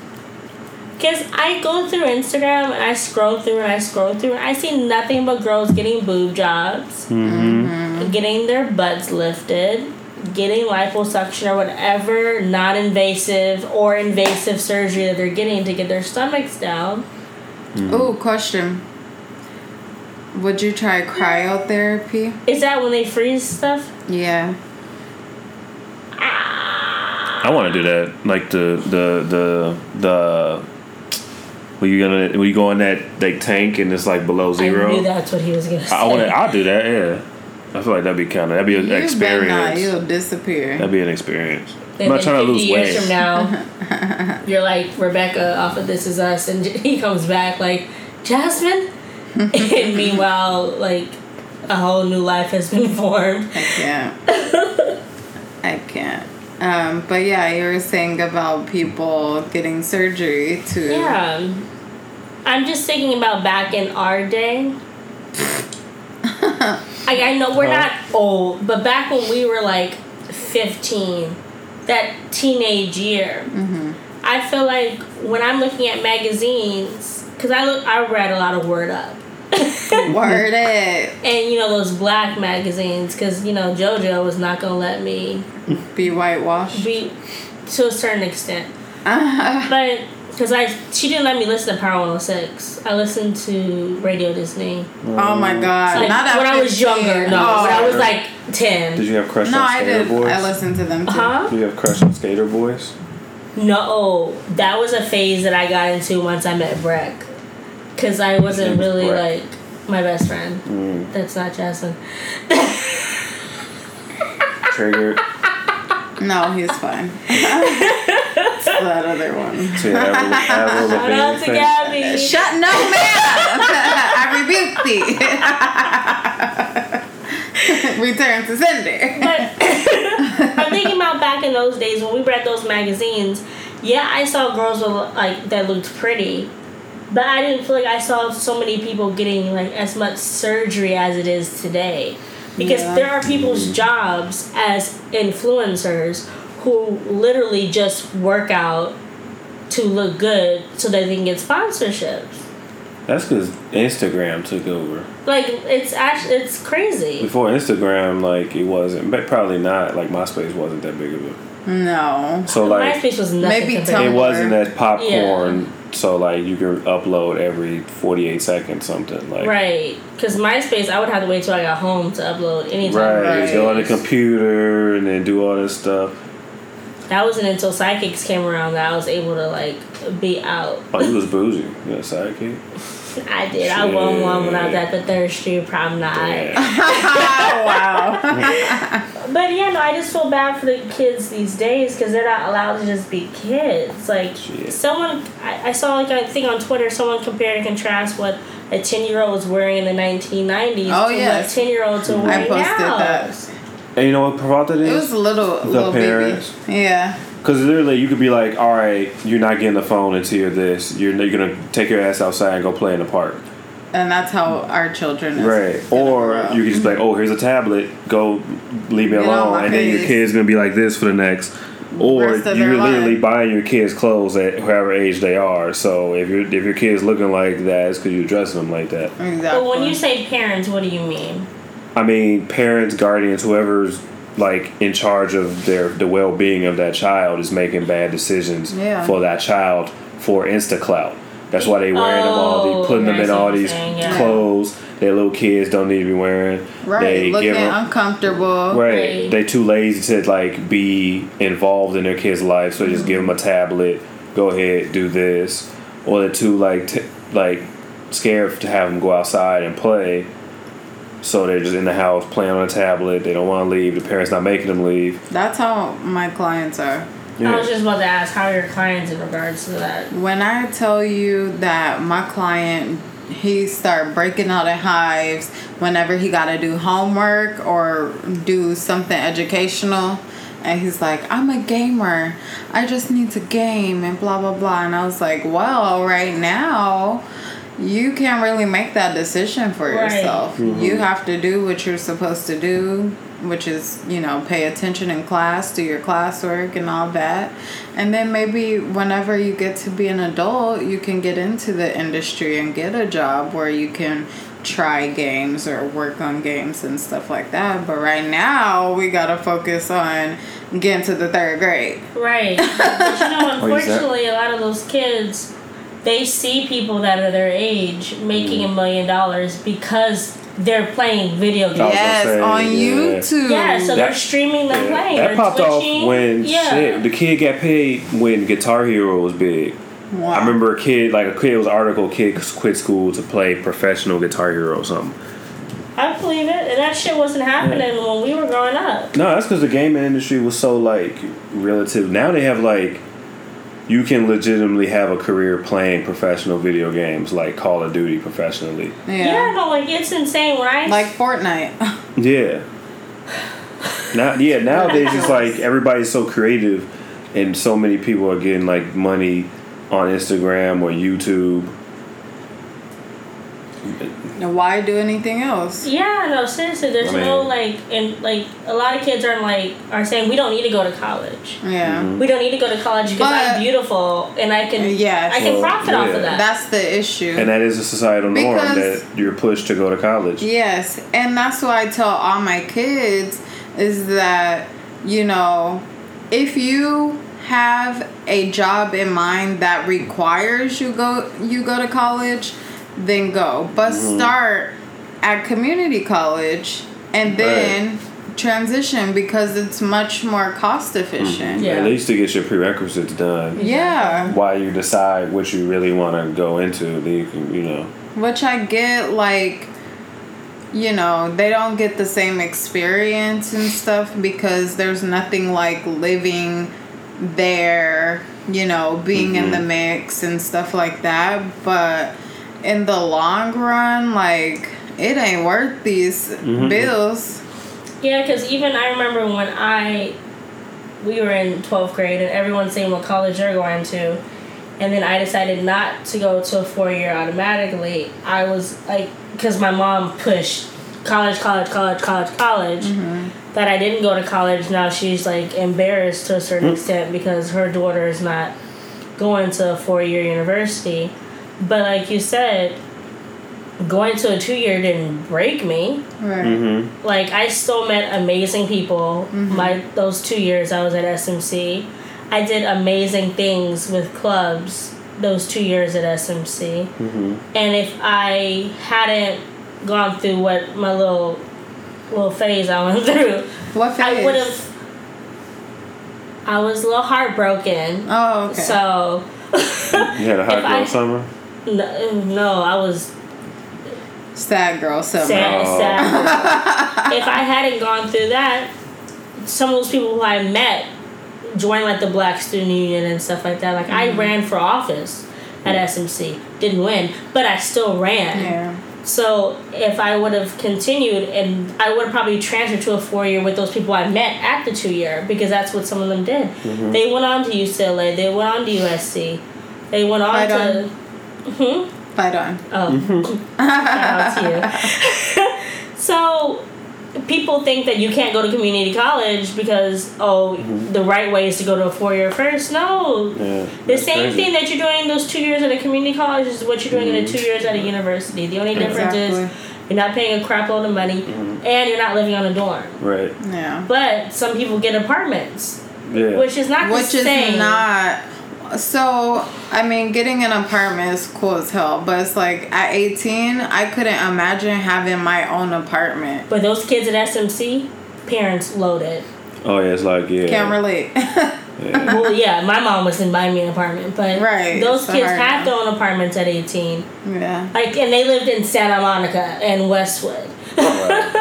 Because I go through Instagram and I scroll through and I scroll through and I see nothing but girls getting boob jobs, mm-hmm. Mm-hmm. getting their butts lifted, getting liposuction or whatever non invasive or invasive surgery that they're getting to get their stomachs down. Mm-hmm. Ooh, question. Would you try cryotherapy? Is that when they freeze stuff? Yeah. Ah. I want to do that. Like the the the the. When you gonna when you go in that like tank and it's like below I knew zero. that's what he was gonna say. I want to. I'll do that. Yeah. I feel like that'd be kind of that'd be an You better not. experience. You'll disappear. That'd be an experience. I'm not trying to 50 lose years weight. from now, [LAUGHS] you're like Rebecca off of This Is Us, and [LAUGHS] he comes back like Jasmine. and [LAUGHS] meanwhile, like a whole new life has been formed. I can't. I can't. Um, but yeah, you were saying about people getting surgery to. Yeah, I'm just thinking about back in our day. I, I know we're not old, but back when we were like 15, that teenage year, mm-hmm. I feel like when I'm looking at magazines, because I look, I read a lot of Word Up. [LAUGHS] Word it. and you know those black magazines because you know jojo was not gonna let me Be whitewashed. be to a certain extent [LAUGHS] but because i she didn't let me listen to power 106 i listened to radio disney Oh my god. like, Not at when i was 15. younger no Oh. when i was like 10 Did you have crush No, on I Skater did. Boys? I listened to them too. huh Do you have crush on Skater Boys? no that was a phase that i got into once i met breck because i wasn't name really Breck. like my best friend Mm. that's not jasmine Triggered. [LAUGHS] No, he's fine. [LAUGHS] it's that other one. So you Avril- Avril Shout out to? Gabby. Shut no man. [LAUGHS] I rebuke thee. [LAUGHS] Return to sender. But [LAUGHS] I'm thinking about back in those days when we read those magazines. Yeah, I saw girls with like that looked pretty, but I didn't feel like I saw so many people getting like as much surgery as it is today. Because Yeah. there are people's jobs as influencers who literally just work out to look good so that they can get sponsorships. That's because Instagram took over. Like it's actually it's crazy. Before Instagram, like it wasn't, but probably not. Like MySpace wasn't that big of a. No. So like MySpace was nothing Maybe compared. it wasn't as popcorn. So like you could upload every forty eight seconds something like. Right, because MySpace, I would have to wait till I got home to upload anytime. Right, Right. go on the computer and then do all this stuff. That wasn't until Sidekicks came around that I was able to like be out. Oh, you was bougie. You had a sidekick. [LAUGHS] I did. I won one when I was at the Third Street prom night. Oh, [LAUGHS] wow. [LAUGHS] But yeah, no, I just feel bad for the kids these days because they're not allowed to just be kids. Like Shit. someone, I, I saw like I think on Twitter, someone compared and contrast what a ten year old was wearing in the 1990s Oh, to yes. what ten year olds are wearing I posted now. that. And you know what brought that It is? was a little, The little parents. baby. Yeah. Because literally, you could be like, "All right, you're not getting the phone until you're this. You're, you're gonna take your ass outside and go play in the park, And that's how our children is right? Or grow. you could just be like, "Oh, here's a tablet. Go, leave me Get alone." my And then your kid's gonna be like this for the next. Or you're literally life. buying your kids clothes at whoever age they are. So if your if your kid's looking like that, it's because you're dressing them like that. Exactly. But when you say parents, what do you mean? I mean, parents, guardians, whoever's like in charge of their the well being of that child is making bad decisions Yeah. for that child for insta clout. That's why they wearing them all, Oh, they putting them in all these saying, yeah. clothes that little kids don't need to be wearing. right, They looking give 'em- uncomfortable. Right. Right. They too lazy to like be involved in their kids' life, so they just give them a mm-hmm. tablet. Go ahead, do this, or they're too like t- like scared to have them go outside and play. So they're just in the house playing on a tablet. They don't want to leave. The parents not making them leave. That's how my clients are. I was just about to ask how are your clients in regards to that. When I tell you that my client he start breaking out in hives whenever he got to do homework or do something educational and he's like i'm a gamer i just need to game and blah blah blah and i was like well right now you can't really make that decision for Right. yourself. You mm-hmm. have to do what you're supposed to do, which is, you know, pay attention in class, do your classwork and all that. And then maybe whenever you get to be an adult, you can get into the industry and get a job where you can try games or work on games and stuff like that. But right now, we got to focus on getting to the third grade. Right. [LAUGHS] But you know, oh, What is that? unfortunately, a lot of those kids, they see people that are their age making a mm. million dollars because they're playing video games. Yes, say, on yeah. YouTube. Yeah, so they're streaming them Yeah, playing. that popped twitching. off when yeah. shit. The kid got paid when Guitar Hero was big. Wow. I remember a kid like a kid was an article kid quit school to play professional Guitar Hero or something. I believe it, and that shit wasn't happening when we were growing up. No, that's because the gaming industry was so like relative. Now they have like you can legitimately have a career playing professional video games like Call of Duty professionally. Yeah. Yeah, no, like it's insane when I Like Fortnite. [LAUGHS] Yeah. Now, yeah, nowadays it's like everybody's so creative, and so many people are getting like money on Instagram or YouTube. Now, Why do anything else? Yeah, no, seriously, there's I mean- no like, and like a lot of kids aren't like are saying we don't need to go to college. Yeah. Mm-hmm. We don't need to go to college because I'm beautiful and I can Yes. I can Well, profit off of that. That's the issue. And that is a societal norm Because- that you're pushed to go to college. yes. And that's why I tell all my kids is that, you know, if you have a job in mind that requires you go you go to college, then go. But Mm-hmm. start at community college and then transition because it's much more cost efficient. Yeah. At least to get your prerequisites done. Yeah. While you decide what you really want to go into, then you can, you know. Which I get, like, you know, they don't get the same experience and stuff because there's nothing like living there, you know, being in the mix and stuff like that. But in the long run, like, it ain't worth these mm-hmm. bills. Yeah, because even I remember when I, we were in 12th grade and everyone's saying what college you're going to. And then I decided not to go to a four year automatically. I was like, because my mom pushed college, college, college, college, college, mm-hmm. that I didn't go to college. Now she's like embarrassed to a certain hmm. extent because her daughter is not going to a four year university. But like you said, going to a two year didn't break me Right. Mm-hmm. like I still met amazing people. My those two years I was at SMC, I did amazing things with clubs. Those two years at SMC, and if I hadn't gone through what my little little phase I went [LAUGHS] through, What phase? I would have. I was a little heartbroken. Oh, okay. So [LAUGHS] You had a hot girl I- summer? No, no, I was Sad girl summer. sad, Oh. sad. [LAUGHS] if I hadn't gone through that, some of those people who I met joined like the Black Student Union and stuff like that. Like Mm-hmm. I ran for office at SMC, didn't win, but I still ran. Yeah. So if I would have continued, and I would have probably transferred to a four year with those people I met at the two year because that's what some of them did. Mm-hmm. They went on to UCLA, they went on to USC, they went on Right to. on. Hmm? Fight on. Oh, mm-hmm. [LAUGHS] shout out to you. [LAUGHS] so, people think that you can't go to community college because oh, mm-hmm. the right way is to go to a four year first. No, Yeah. the same crazy. thing that you're doing those two years at a community college is what you're doing in the two mm-hmm. years at a university. The only difference is you're not paying a crap load of money and you're not living on a dorm. Right. Yeah. But some people get apartments, Yeah. which is not Which the is same. not. So, I mean, getting an apartment is cool as hell, but it's like at 18, I couldn't imagine having my own apartment. But those kids at SMC, parents loaded. oh yeah, it's like yeah. Can't relate. [LAUGHS] yeah. well, yeah, my mom was in buying me an apartment, but Right, those it's kids hard had their own apartments at eighteen. yeah. Like, and they lived in Santa Monica and Westwood. Right. [LAUGHS]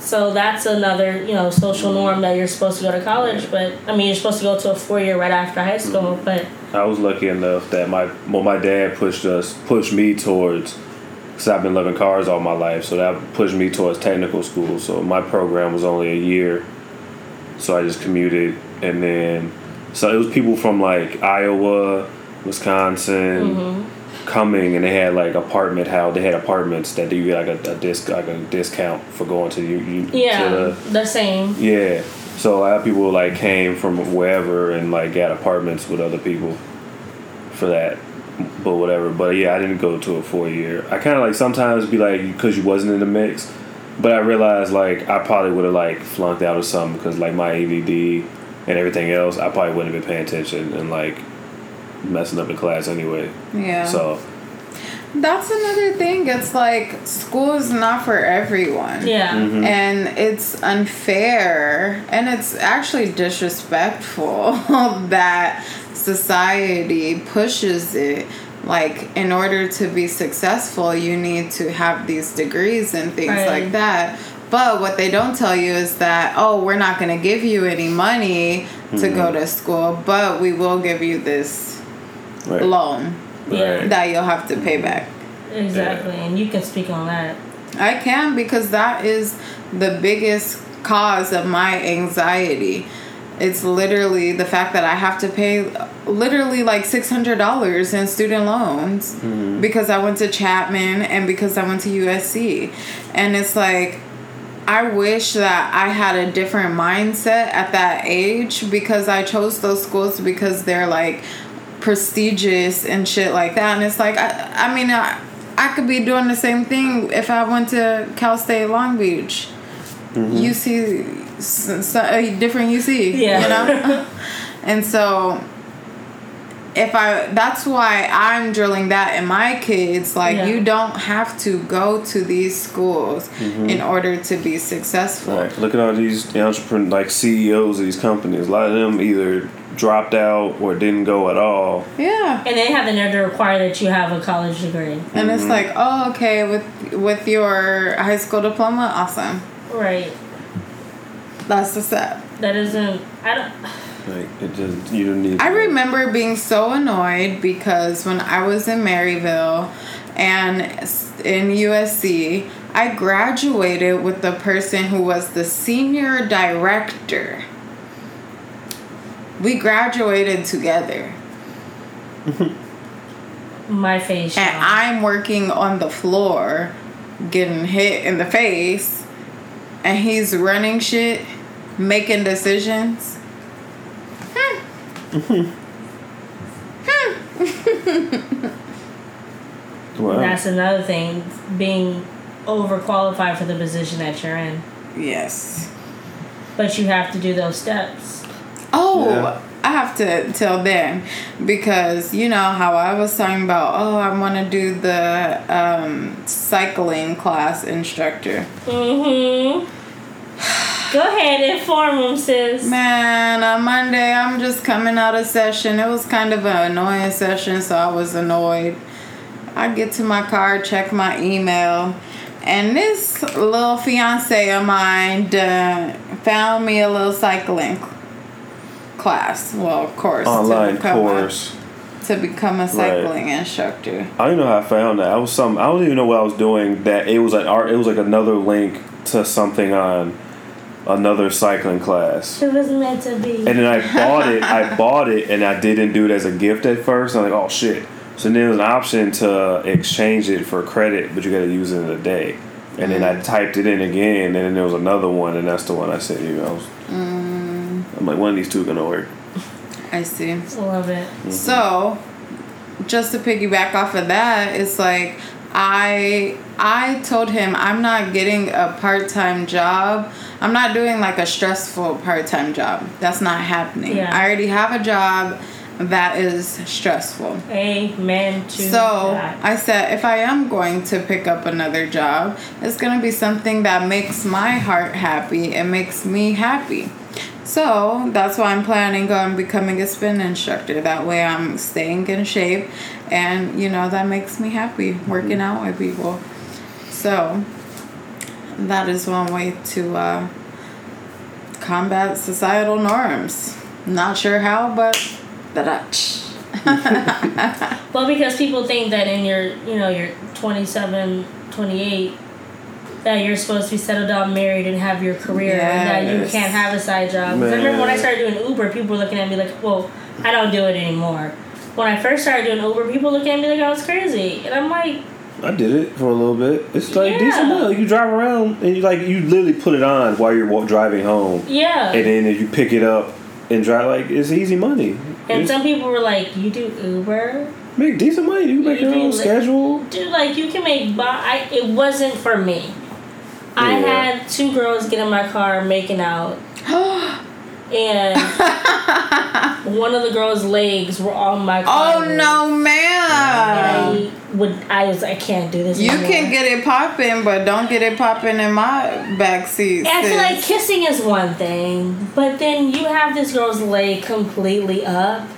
So that's another, you know, social norm that you're supposed to go to college, but I mean, you're supposed to go to a four year right after high school, mm-hmm. but I was lucky enough that my well, my dad pushed us pushed me towards because I've been loving cars all my life, so that pushed me towards technical school. So my program was only a year, so I just commuted, and then so it was people from like Iowa, Wisconsin, mm-hmm. Coming and they had like apartment how they had apartments that get like a, a disc like a discount for going to you, you Yeah, to the, the same. yeah. So a lot of people like came from wherever and like got apartments with other people for that. But whatever. But yeah, I didn't go to a four year. I kind of like sometimes be like because you wasn't in the mix. But I realized like I probably would have like flunked out or something because like my ADD and everything else, I probably wouldn't have been paying attention and like messing up in class anyway. Yeah. So That's another thing. It's like school is not for everyone. Yeah. Mm-hmm. And it's unfair and it's actually disrespectful [LAUGHS] that society pushes it. Like, in order to be successful, you need to have these degrees and things Right. like that. But what they don't tell you is that, oh, we're not going to give you any money to go to school, but we will give you this right. loan Yeah. Right. that you'll have to pay back. Exactly. And you can speak on that. I can because that is the biggest cause of my anxiety. It's literally the fact that I have to pay literally like $600 in student loans mm-hmm. because I went to Chapman and because I went to USC. And it's like, I wish that I had a different mindset at that age because I chose those schools because they're like prestigious and shit like that. And it's like, I, I mean, I, I could be doing the same thing if I went to Cal State Long Beach. Mm-hmm. UC, s- s- a different UC, Yeah. you know? [LAUGHS] and so if I that's why I'm drilling that in my kids like Yeah. you don't have to go to these schools mm-hmm. in order to be successful. Right. Look at all these entrepreneur like CEOs of these companies. A lot of them either dropped out or didn't go at all. Yeah. And they have the nerve to require that you have a college degree. And it's mm-hmm. like, oh, okay, with with your high school diploma, awesome. Right. That's the step. That isn't. I don't. Like it just you don't need. I remember being so annoyed because when I was in Maryville and in USC, I graduated with the person who was the senior director. We graduated together. My face. And Sean. I'm working on the floor getting hit in the face and he's running shit, making decisions. [LAUGHS] Hmm. Wow. That's another thing. Being overqualified for the position that you're in, Yes. but you have to do those steps. Oh, Yeah. I have to tell them because you know how I was talking about. Oh, I want to do the um, cycling class instructor. Mm-hmm. [SIGHS] Go ahead, inform them, sis. Man, on Monday I'm just coming out of session. It was kind of an annoying session, so I was annoyed. I get to my car, check my email, and this little fiance of mine done found me a little cycling cl- class. Well, of course, to Online become a- course. to become a cycling instructor. I don't know how I found that. I was some. I don't even know what I was doing. That it was an art. It was like another link to something on another cycling class. It was meant to be. And then I [LAUGHS] bought it. I bought it, and I didn't do it as a gift at first. I'm like, oh shit. So then there was an option to exchange it for credit, but you got to use it in a day. And then I mm. typed it in again, and then there was another one, and that's the one I sent you. I was, mm. I'm like, one of these two gonna work. I see. Love it. Mm-hmm. So, just to piggyback off of that, it's like I I told him I'm not getting a part-time job. I'm not doing like a stressful part-time job. That's not happening. Yeah. I already have a job that is stressful. Amen to So that. I said, if I am going to pick up another job, it's going to be something that makes my heart happy and makes me happy. So that's why I'm planning on becoming a spin instructor. That way I'm staying in shape and, you know, that makes me happy working out with people. So that is one way to uh, combat societal norms. Not sure how, but that. [LAUGHS] Well, because people think that in your, you know, you're 27, 28, that you're supposed to be settled down, married, and have your career, and that you can't have a side job. I remember when I started doing Uber, people were looking at me like, well, I don't do it anymore. when I first started doing Uber, people look at me like I was crazy, and I'm like, I did it for a little bit. It's like Yeah. decent money. You drive around and you like you literally put it on while you're driving home, yeah. and then you pick it up and drive. Like it's easy money. and It's- some people were like, "You do Uber, make decent money. You make You your own schedule. dude? Like you can make." Bo- I it wasn't for me. I had two girls get in my car making out, [GASPS] and [LAUGHS] one of the girls' legs were on my oh, car. oh no, ma'am. I would. I was. I can't do this. You anymore. can get it popping, but don't get it popping in my back seat. And I feel like kissing is one thing, but then you have this girl's leg completely up.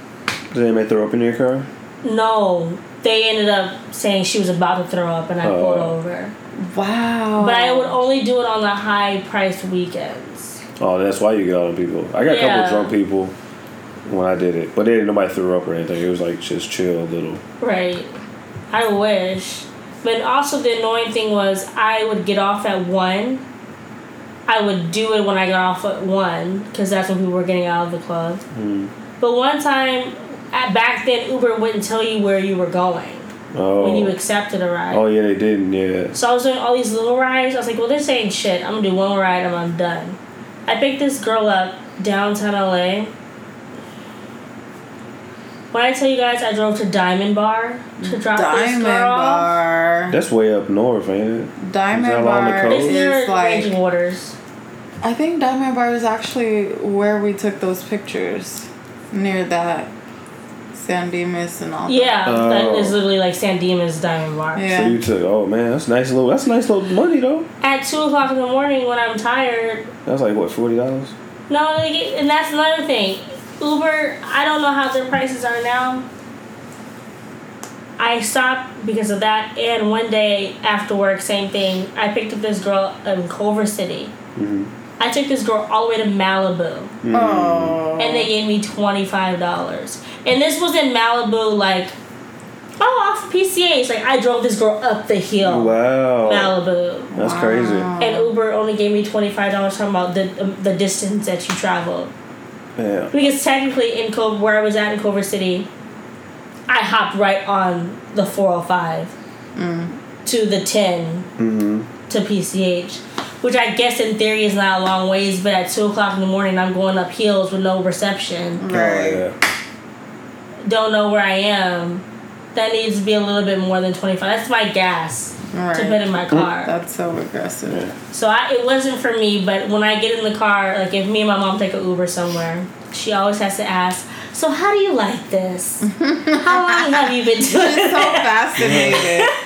Did anybody throw up in your car? No, they ended up saying she was about to throw up, and I Oh. pulled over. Wow. But I would only do it on the high priced weekends. Oh, that's why you get all the people. I got a Yeah. couple drunk people when I did it, but they didn't nobody threw up or anything. It was like just chill, a little. Right. I wish. But also the annoying thing was I would get off at one. I would do it when I got off at one because that's when people were getting out of the club. Mm. But one time, at, back then, Uber wouldn't tell you where you were going Oh. when you accepted a ride. oh yeah, they didn't. Yeah. So I was doing all these little rides. I was like, well, this ain't shit. I'm gonna do one ride and I'm done. I picked this girl up downtown LA. When I tell you guys I drove to Diamond Bar to drop this Diamond girl off. Bar. That's way up north, ain't it? Diamond Is that along the Bar coast? It's near is like. Raging Waters. I think Diamond Bar is actually where we took those pictures, near that San Dimas and all. Yeah, Oh. that is literally like San Dimas Diamond Bar. Yeah. So you took. Oh man, that's nice little. That's nice little money though. At two o'clock in the morning when I'm tired, That's like what forty dollars. No, like, and that's another thing. Uber, I don't know how their prices are now. I stopped because of that, and one day after work, same thing. I picked up this girl in Culver City. Mm-hmm. I took this girl all the way to Malibu, Oh. and they gave me twenty five dollars. And this was in Malibu, like, oh, off of PCH. Like I drove this girl up the hill, Wow. Malibu, That's crazy. and Uber only gave me twenty five dollars. Talking about the um, the distance that you traveled. Yeah. Because technically, in Culver, where I was at in Culver City, I hopped right on the 405 to the 10 Mm-hmm. to PCH, which I guess in theory is not a long ways, but at 2 o'clock in the morning, I'm going up hills with no reception, Right. Don't know where I am. That needs to be a little bit more than 25. That's my gas Right. to put in my car. That's so aggressive. Yeah. So I, it wasn't for me, but when I get in the car, like if me and my mom take an Uber somewhere, she always has to ask, "So how do you like this? [LAUGHS] how long have you been doing She's so it?" fascinated. [LAUGHS]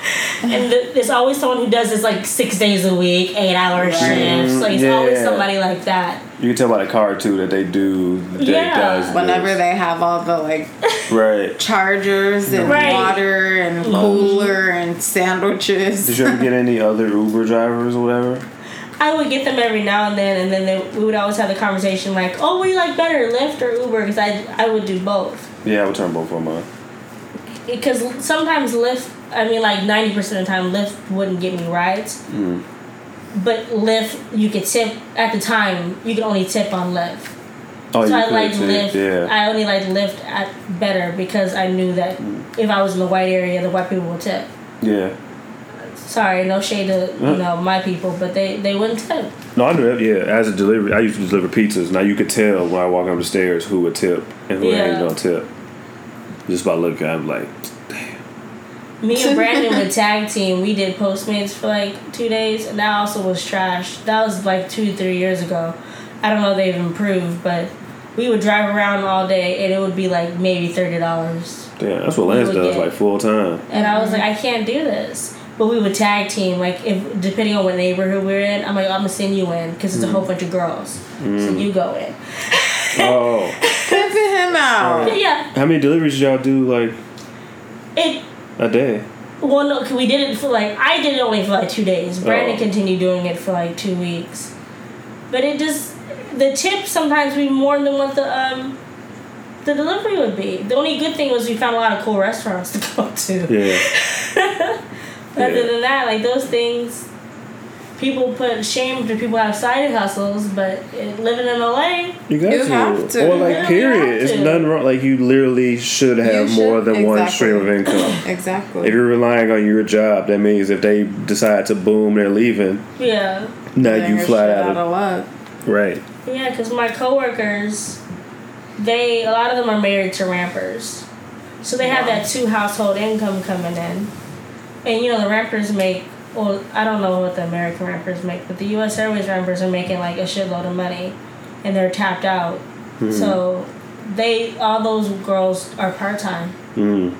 And th- there's always someone who does this like six days a week, eight hour Right. shifts. Like it's Yeah. always somebody like that. You can tell by the car too that they do. That Yeah. does Whenever this. they have all the like Right. chargers and Right. water and cooler and sandwiches. Did you ever get any other Uber drivers or whatever? I would get them every now and then, and then they, we would always have the conversation like, "Oh, what do you like better, Lyft or Uber?" Because I I would do both. Yeah, I would turn both of them on. Because sometimes Lyft, I mean, like ninety percent of the time, Lyft wouldn't give me rides. Mm. But Lyft, you could tip at the time. You could only tip on Lyft. Oh, so you I liked too. Lyft. Yeah. I only liked Lyft at better because I knew that Mm. if I was in the white area, the white people would tip. yeah. Sorry, no shade to you Mm. know my people, but they they wouldn't tip. No, I knew that. Yeah, as a delivery, I used to deliver pizzas. Now you could tell when I walk up the stairs who would tip and who Yeah. ain't gonna tip. Just by looking, I'm like, Me and [LAUGHS] Brandon would tag team. We did Postmates for like two days, and that also was trash. That was like two three years ago. I don't know if they've improved, but we would drive around all day, and it would be like maybe thirty dollars. damn, that's what Lance does get- like full time. And I was like, I can't do this. But we would tag team, like if depending on what neighborhood we're in. I'm like, I'm gonna send you in because it's a whole mm. bunch of girls, so mm. you go in. Oh, [LAUGHS] Pimping him out. But yeah, how many deliveries did y'all do like it. A day? Well, no, we did it for like I did it only for like two days. Brandon Oh. continued doing it for like two weeks, but it just the tip sometimes be more than what the um the delivery would be. The only good thing was we found a lot of cool restaurants to [LAUGHS] go to. Yeah. [LAUGHS] Other Yeah. than that, like those things, people put shame to people who have side hustles, but it, living in LA, You got You to. have to. Or like you period. It's to. nothing wrong. Like you literally should have You more should- than one stream of income. [LAUGHS] Exactly. if you're relying on your job, that means if they decide to boom, they're leaving. yeah, Now Then you flat out out of of luck. right. yeah, because my coworkers, they a lot of them are married to rampers, so they have that two household income coming in, and you know the rampers make. Well, I don't know what the American rampers make, but the U.S. Airways rampers are making like a shitload of money, and they're tapped out. So, they all those girls are part time. Mm.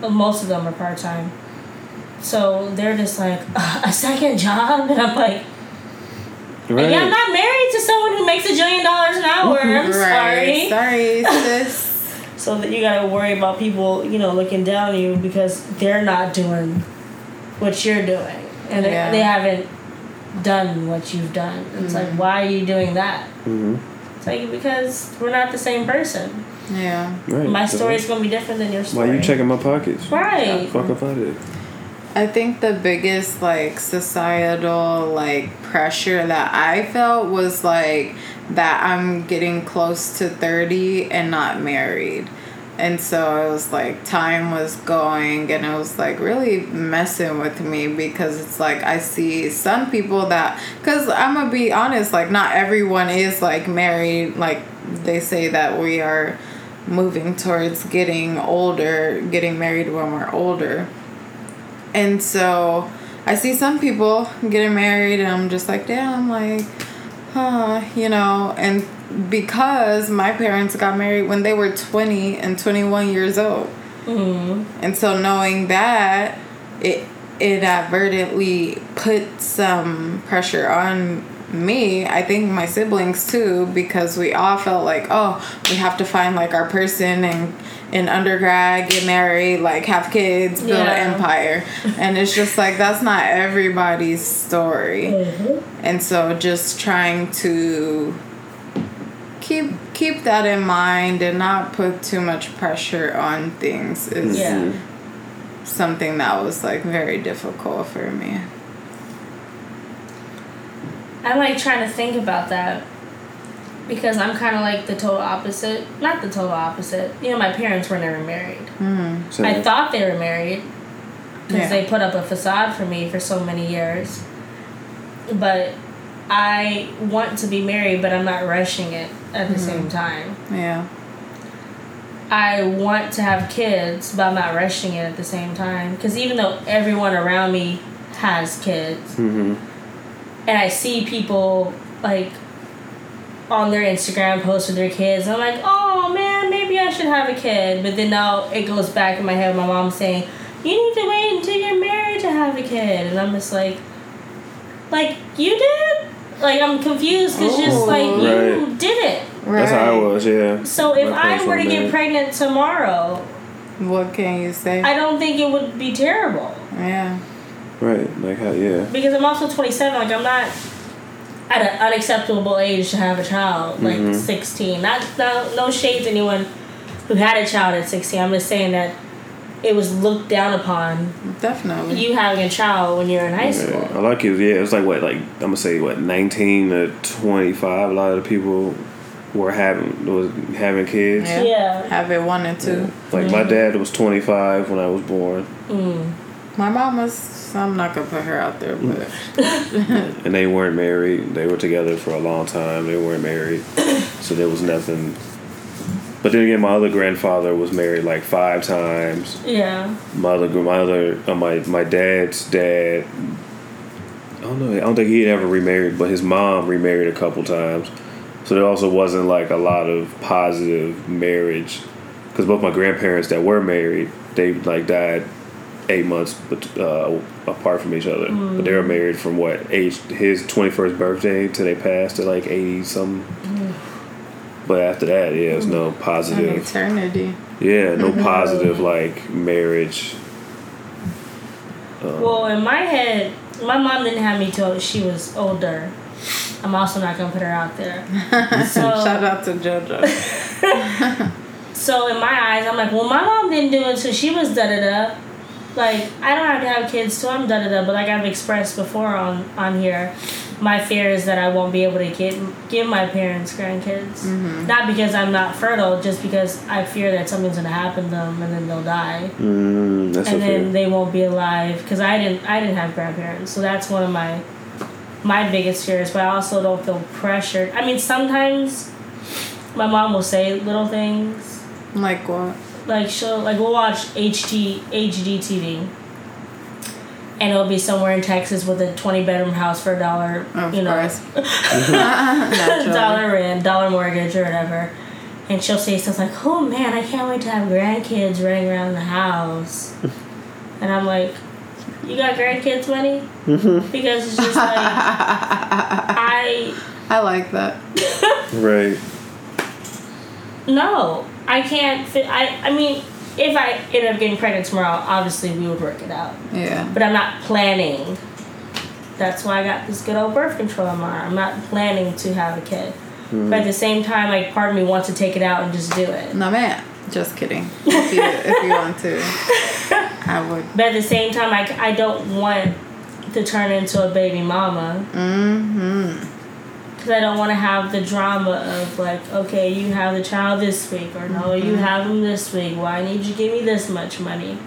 But most of them are part time. So they're just like "Uh, [LAUGHS] a second job, and I'm like, Right. yeah, I'm not married to someone who makes a jillion dollars an hour. I'm sorry. Right. Sorry, [LAUGHS] sis. So that you gotta worry about people, you know, looking down on you because they're not doing what you're doing, and they- Yeah. they haven't done what you've done. It's like, why are you doing that? hmm It's like because we're not the same person. Yeah. Right. My So story's gonna be different than your story. Why story. you checking my pockets? Right. Fuck if I did. I think the biggest like societal like pressure that I felt was like that I'm getting close to 30 and not married. And so it was like time was going and it was like really messing with me because it's like I see some people that cuz I'm to be honest like not everyone is like married like they say that we are moving towards getting older, getting married when we're older. And so I see some people getting married, and I'm just like, damn, like, huh, you know. And because my parents got married when they were 20 and 21 years old. Mm-hmm. And so knowing that, it it advertently put some pressure on me. I think my siblings too, because we all felt like, oh, we have to find like our person and in undergrad, get married, like have kids, build Yeah. an empire. [LAUGHS] and it's just like that's not everybody's story. And so just trying to keep keep that in mind and not put too much pressure on things is Yeah. Mm-hmm. something that was like very difficult for me. I'm like trying to think about that because I'm kind of like the total opposite. Not the total opposite. You know, my parents were never married. Mm. So, I thought they were married because Yeah. they put up a facade for me for so many years. But I want to be married, but I'm not rushing it at the same time. Yeah. I want to have kids, but I'm not rushing it at the same time. Because even though everyone around me has kids, hmm and I see people like on their Instagram posts with their kids, I'm like, oh man, maybe I should have a kid. But then now it goes back in my head. My mom saying, you need to wait until you're married to have a kid, and I'm just like, like you did. Like I'm confused. It's just like you Right. did it. Right. That's how I was. Yeah. So if I were to weren't get married. pregnant tomorrow, What can you say? I don't think it would be terrible yeah. Right. Like how? Yeah. because I'm also 27. Like I'm not at an unacceptable age to have a child, like Mhm. 16. Not no, no shade to anyone who had a child at 16. I'm just saying that it was looked down upon Definitely. you having a child when you're in high Yeah. school. A lot of kids. Yeah. It was like what? Like I'm gonna say what? 19 to 25. A lot of the people were having was having kids. Yeah. Yeah. Have it one and two. Like my dad was 25 when I was born, Mm. My mom was. I'm not gonna put her out there, but [LAUGHS] and they weren't married. They were together for a long time. They weren't married, [LAUGHS] so there was nothing. But then again, my other grandfather was married like five times. Yeah. My other, my other, uh, my my dad's dad. I don't know. I don't think he had ever remarried, but his mom remarried a couple times. So there also wasn't like a lot of positive marriage, because both my grandparents that were married, they like died eight months bet- uh, apart from each other. But they were married from what age? His twenty first birthday till they passed at like eighty something. But after that, yeah, there's no an positive. eternity. Yeah, no positive like marriage. Um, Well, in my head, my mom didn't have me till she was older. I'm also not gonna put her out there. [LAUGHS] So Shout out to JoJo. [LAUGHS] So in my eyes, I'm like, well, my mom didn't do it until she was da da da. like I don't have to have kids till I'm da da da. But like I've expressed before on on here, my fear is that I won't be able to get give my parents grandkids. Not because I'm not fertile, just because I fear that something's gonna happen to them and then they'll die, Mm, that's and so then fair. they won't be alive. Because I didn't I didn't have grandparents, so that's one of my my biggest fears. But I also don't feel pressured. I mean, sometimes my mom will say little things Like what? like she'll like we'll watch HG HGTV, and it'll be somewhere in Texas with a twenty bedroom house for a dollar, Of you know, course. [LAUGHS] Naturally. dollar rent, dollar mortgage or whatever, and she'll say stuff like, "Oh man, I can't wait to have grandkids running around the house," [LAUGHS] and I'm like, "You got grandkids money?" Mm-hmm. Because it's just like [LAUGHS] I I like that. right. no, I can't fit. I I mean. If I end up getting pregnant tomorrow, obviously we would work it out. Yeah. but I'm not planning. That's why I got this good old birth control MR. I'm not planning to have a kid. But at the same time, like part of me wants to take it out and just do it. No man. Just kidding. [LAUGHS] If you, if you want to, [LAUGHS] I would. But at the same time, I, I don't want to turn into a baby mama. Mm-hmm. Because I don't want to have the drama of like, okay, you have the child this week, or no, you have him this week. Why need you give me this much money?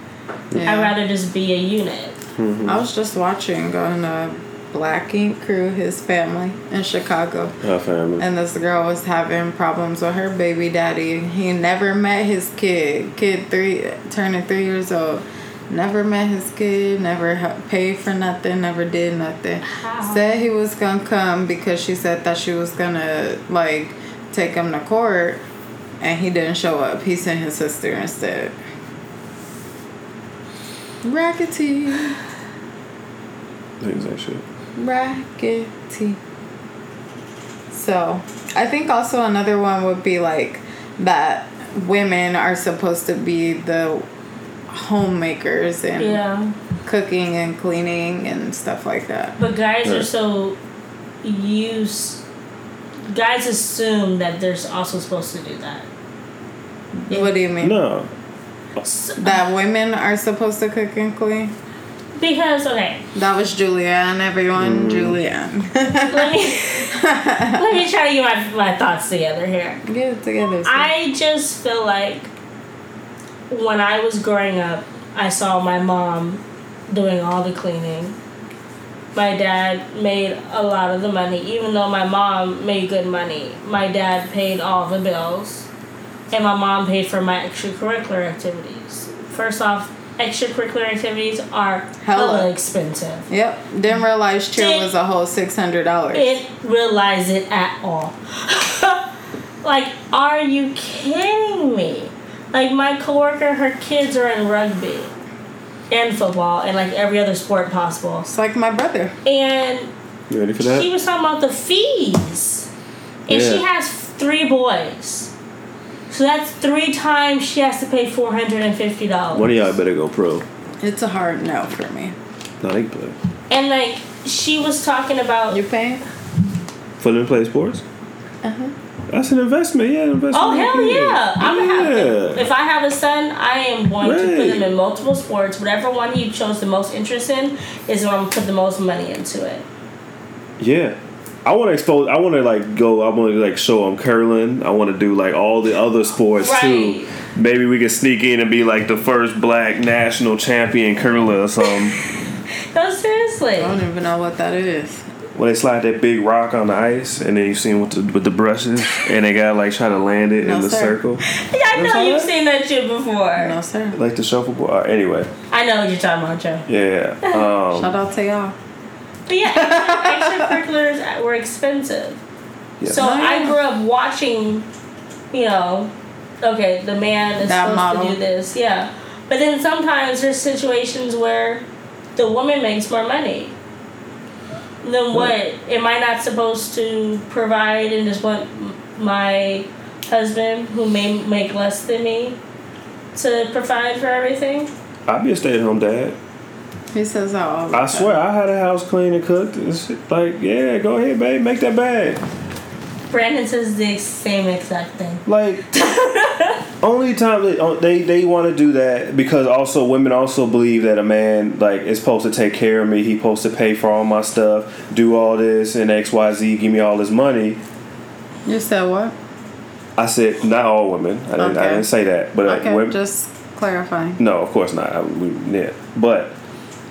Yeah. I'd rather just be a unit. I was just watching on uh, Black Ink Crew, his family in Chicago. Our family. And this girl was having problems with her baby daddy. He never met his kid. Kid three, turning three years old. Never met his kid. Never paid for nothing. Never did nothing. How? Said he was gonna come because she said that she was gonna like take him to court, and he didn't show up. He sent his sister instead. Rackety, [SIGHS] Things like shit. rackety. So, I think also another one would be like that women are supposed to be the homemakers and Yeah. cooking and cleaning and stuff like that. But guys are so used. Guys assume that they're also supposed to do that. What do you mean? No. S- That women are supposed to cook and clean? Because okay, That was Julianne, everyone. Mm. Julianne. let me [LAUGHS] let me try to get my, my thoughts together here. Get it together. sis. I just feel like when I was growing up, I saw my mom doing all the cleaning. My dad made a lot of the money, even though my mom made good money. My dad paid all the bills, and my mom paid for my extracurricular activities. First off, extracurricular activities are hella, Hella. expensive. Yep. Didn't realize cheer Did- was a whole six hundred dollars. didn't realize it at all. [LAUGHS] like, are you kidding me? Like my coworker, her kids are in rugby and football and like every other sport possible. It's like my brother. And You ready for that? she was talking about the fees. And she has three boys. So that's three times she has to pay four hundred and fifty dollars. One of y'all better go pro. It's a hard no for me. Not they can play. And like she was talking about You're paying? For them to play sports? Uh huh. That's an investment, yeah. Investment Oh hell yeah! I'm gonna have Yeah. if I have a son, I am going to put him in multiple sports. Whatever one he shows the most interest in is when I'm gonna put the most money into it. Yeah. I want to expose. I want to like go. I want to like show him curling. I want to do like all the other sports Right. too. Maybe we can sneak in and be like the first black national champion curler or something. [LAUGHS] No, seriously. I don't even know what that is. When they slide that big rock on the ice, and then you see 'em with the with the brushes, and they gotta like try to land it No, in the sir. circle, [LAUGHS] Yeah, I You know saw you've that? seen that shit before. No sir. like the shuffleboard. Uh, anyway, I know what you're talking about, Joe. yeah. [LAUGHS] Um, Shout out to y'all. But yeah, extra- extracurriculars [LAUGHS] were expensive. yeah. So Oh, I grew up watching, you know, okay, the man is That supposed model. to do this, yeah. But then sometimes there's situations where the woman makes more money. Then what? Am I not supposed to provide and just want my husband, who may make less than me, to provide for everything? I'd be a stay at home dad. He says that all the I time. swear, I had a house clean and cooked. It's like, yeah, go ahead, babe, make that bag. Brandon says the same exact thing. Like, [LAUGHS] only time they oh, they, they want to do that because also women also believe that a man like is supposed to take care of me. He's supposed to pay for all my stuff, do all this and X Y Z, give me all this money. You said what? I said not all women. I didn't, I didn't say that, but like, Okay, women, just clarifying. No, of course not. I, we, yeah. But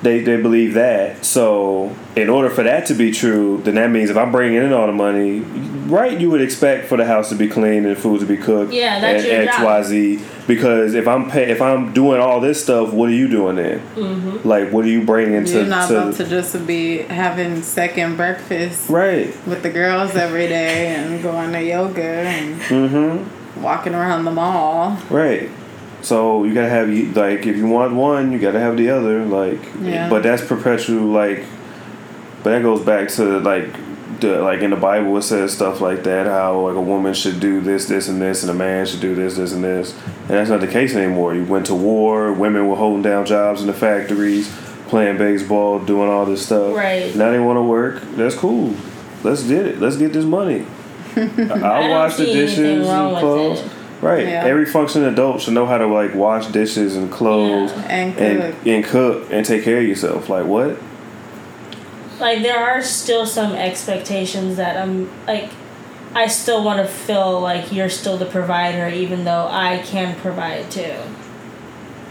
they, they believe that. So, in order for that to be true, then that means if I'm bringing in all the money, right, you would expect for the house to be clean and food to be cooked. Yeah, that's and your X, job. Y, Z. Because if I'm pay, if I'm doing all this stuff, what are you doing then? Mm-hmm. Like, what are you bringing to? You're not to about to just be having second breakfast right. with the girls every day and going to yoga and Mm-hmm. walking around the mall. Right. So you gotta have like if you want one, you gotta have the other. Like, Yeah. but that's perpetual. Like, but that goes back to like the like in the Bible it says stuff like that. How like a woman should do this, this, and this, and a man should do this, this, and this. And that's not the case anymore. You went to war. Women were holding down jobs in the factories, playing baseball, doing all this stuff. Right. Now they want to work. That's cool. Let's get it. Let's get this money. [LAUGHS] I'll wash the dishes and clothes. It. Right. Yeah. Every functioning adult should know how to like wash dishes and clothes Yeah. And and cook. and cook and take care of yourself. Like what? Like there are still some expectations that I'm like I still want to feel like you're still the provider even though I can provide too.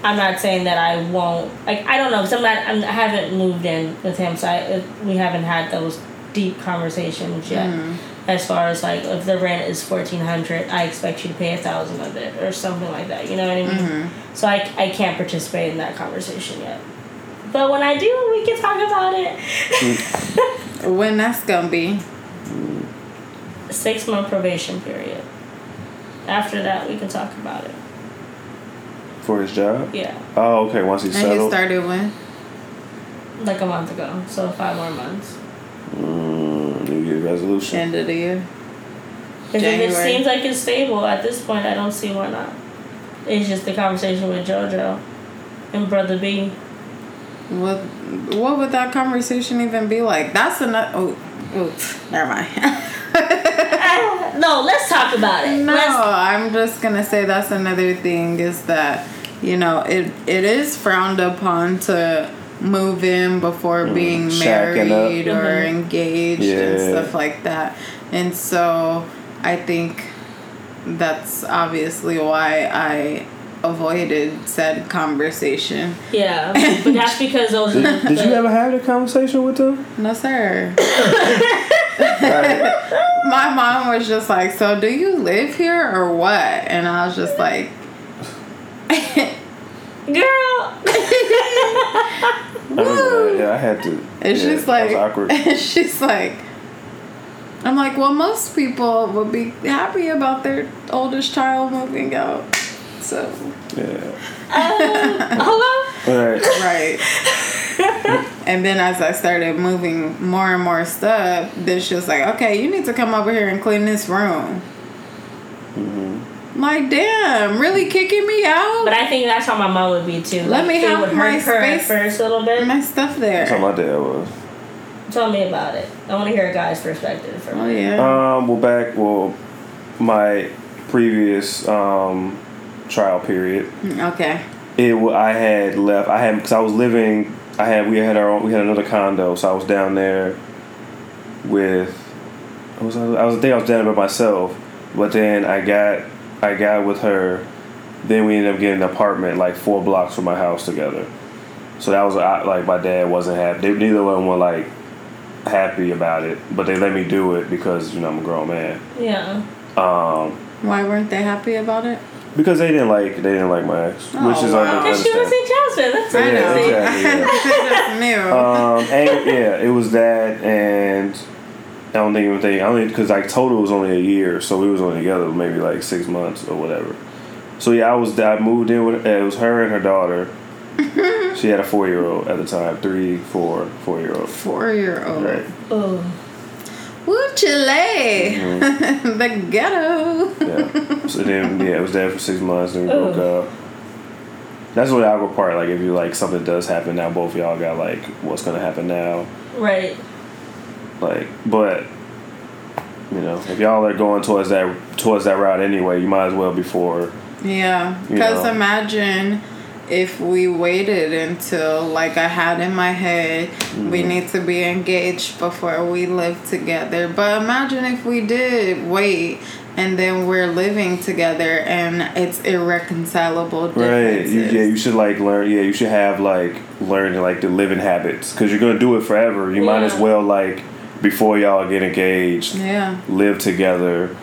I'm not saying that I won't. Like I don't know because I'm not. I'm, I haven't moved in with him, so I, we haven't had those deep conversations yet. Mm-hmm. As far as like if the rent is fourteen hundred, I expect you to pay a thousand of it or something like that. You know what I mean? So I I can't participate in that conversation yet. But when I do, we can talk about it. [LAUGHS] When that's gonna be. Six month probation period. After that, we can talk about it. For his job? Yeah, Oh, okay. Once he's And he started when? like a month ago. So five more months. Mm, New Year's resolution. End of the year. Because if it seems like it's stable at this point, I don't see why not. It's just the conversation with JoJo and Brother B. What what would that conversation even be like? That's another. Oh, oh, never mind. [LAUGHS] No, let's talk about it. no, Let's, I'm just gonna say that's another thing is that you know it it is frowned upon to move in before being shacking up. married or Mhm. engaged and stuff like that. And so I think that's obviously why I avoided said conversation. yeah, [LAUGHS] but that's because those. Did, the, did you ever have that conversation with them? No, sir. [LAUGHS] My mom was just like, "So, do you live here or what?" And I was just like, [LAUGHS] girl? I remember that. Yeah, I had to. and yeah, she's that like, was awkward. [LAUGHS] and she's like, I'm like, well, most people would be happy about their oldest child moving out. So, Yeah. [LAUGHS] Hello. Right. right. [LAUGHS] and then as I started moving more and more stuff, then she was like, okay, you need to come over here and clean this room. Mm-hmm. Like, damn, really kicking me out? But I think that's how my mom would be too. Let Like, me it have would my hurt her at space. first a little bit. my stuff there. That's how my dad was. Tell me about it. I want to hear a guy's perspective from Oh it. yeah. Um, well, back well, my previous um trial period, Okay. it wa- I had left. I had because I was living. I had we had our own, we had another condo, so I was down there with. I was I was I think I was down there by myself, but then I got I got with her. Then we ended up getting an apartment like four blocks from my house together. So that was like my dad wasn't happy. Neither of them were like happy about it, but they let me do it because you know I'm a grown man. Yeah. Um, Why weren't they happy about it? because they didn't like they didn't like my ex, Oh, which is wow. under- Because she was understandable. in Jasmine. That's I know. crazy. exactly, yeah. I just knew. Um, and yeah, it was that, and I don't think even think I only because like total was only a year, so we was only together maybe like six months or whatever. So yeah, I was I moved in with uh, it was her and her daughter. [LAUGHS] she had a four year old at the time, three, four, four year old. Four year old. Right. Ooh. Woo mm-hmm. Chile. [LAUGHS] the ghetto. Yeah. So then [LAUGHS] yeah, it was there for six months, and we broke up. That's what the awkward part. Like if you like something does happen now, both of y'all got like what's gonna happen now. Right. Like, but You know, if y'all are going towards that towards that route anyway, you might as well before. Yeah, because imagine if we waited until, like I had in my head, Mm-hmm. we need to be engaged before we live together. But imagine if we did wait and then we're living together and it's irreconcilable Right. You, yeah, you should like learn. Yeah, you should have like learn like the living habits because you're gonna do it forever. You might as well like before y'all get engaged, yeah. live together,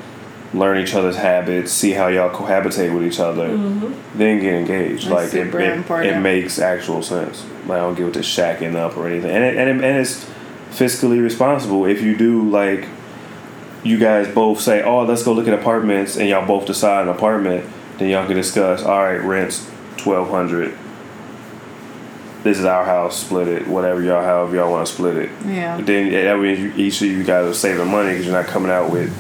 learn each other's habits, see how y'all cohabitate with each other, mm-hmm. then get engaged. That's like it, it, it makes actual sense. Like I don't get with this shacking up or anything, and it, and it, and it's fiscally responsible if you do like. You guys both say, "Oh, let's go look at apartments," and y'all both decide an apartment. Then y'all can discuss. All right, rents twelve hundred. This is our house. Split it. Whatever y'all, however y'all want to split it. Yeah. Then yeah, that means you, each of you guys are saving money because you're not coming out with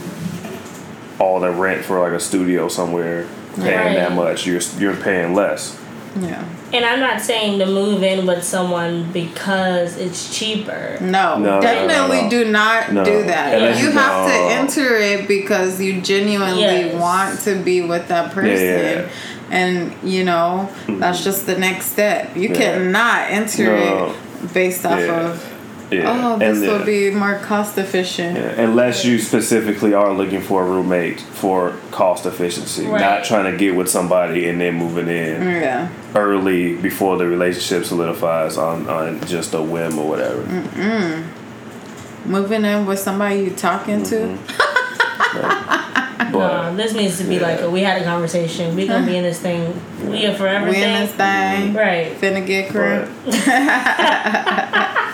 all the rent for like a studio somewhere paying Right. that much. You're you're paying less. Yeah. And I'm not saying to move in with someone because it's cheaper. No, No, no, definitely no, no. do not No. do that. Unless You you- have to enter it because you genuinely Yes. want to be with that person. Yeah, yeah. And, you know, that's just the next step. You Yeah. cannot enter No. it based off Yeah. of, Yeah. oh, this And will be more cost efficient. Unless you specifically are looking for a roommate for cost efficiency, Right. not trying to get with somebody and then moving in Yeah. early before the relationship solidifies on, on just a whim or whatever. Mm. Moving in with somebody you talking Mm-hmm. [LAUGHS] to. But no, this needs to be yeah. like a, we had a conversation. We gonna be in this thing. We are forever We in thing. this thing. Right. Finna get crib. [LAUGHS]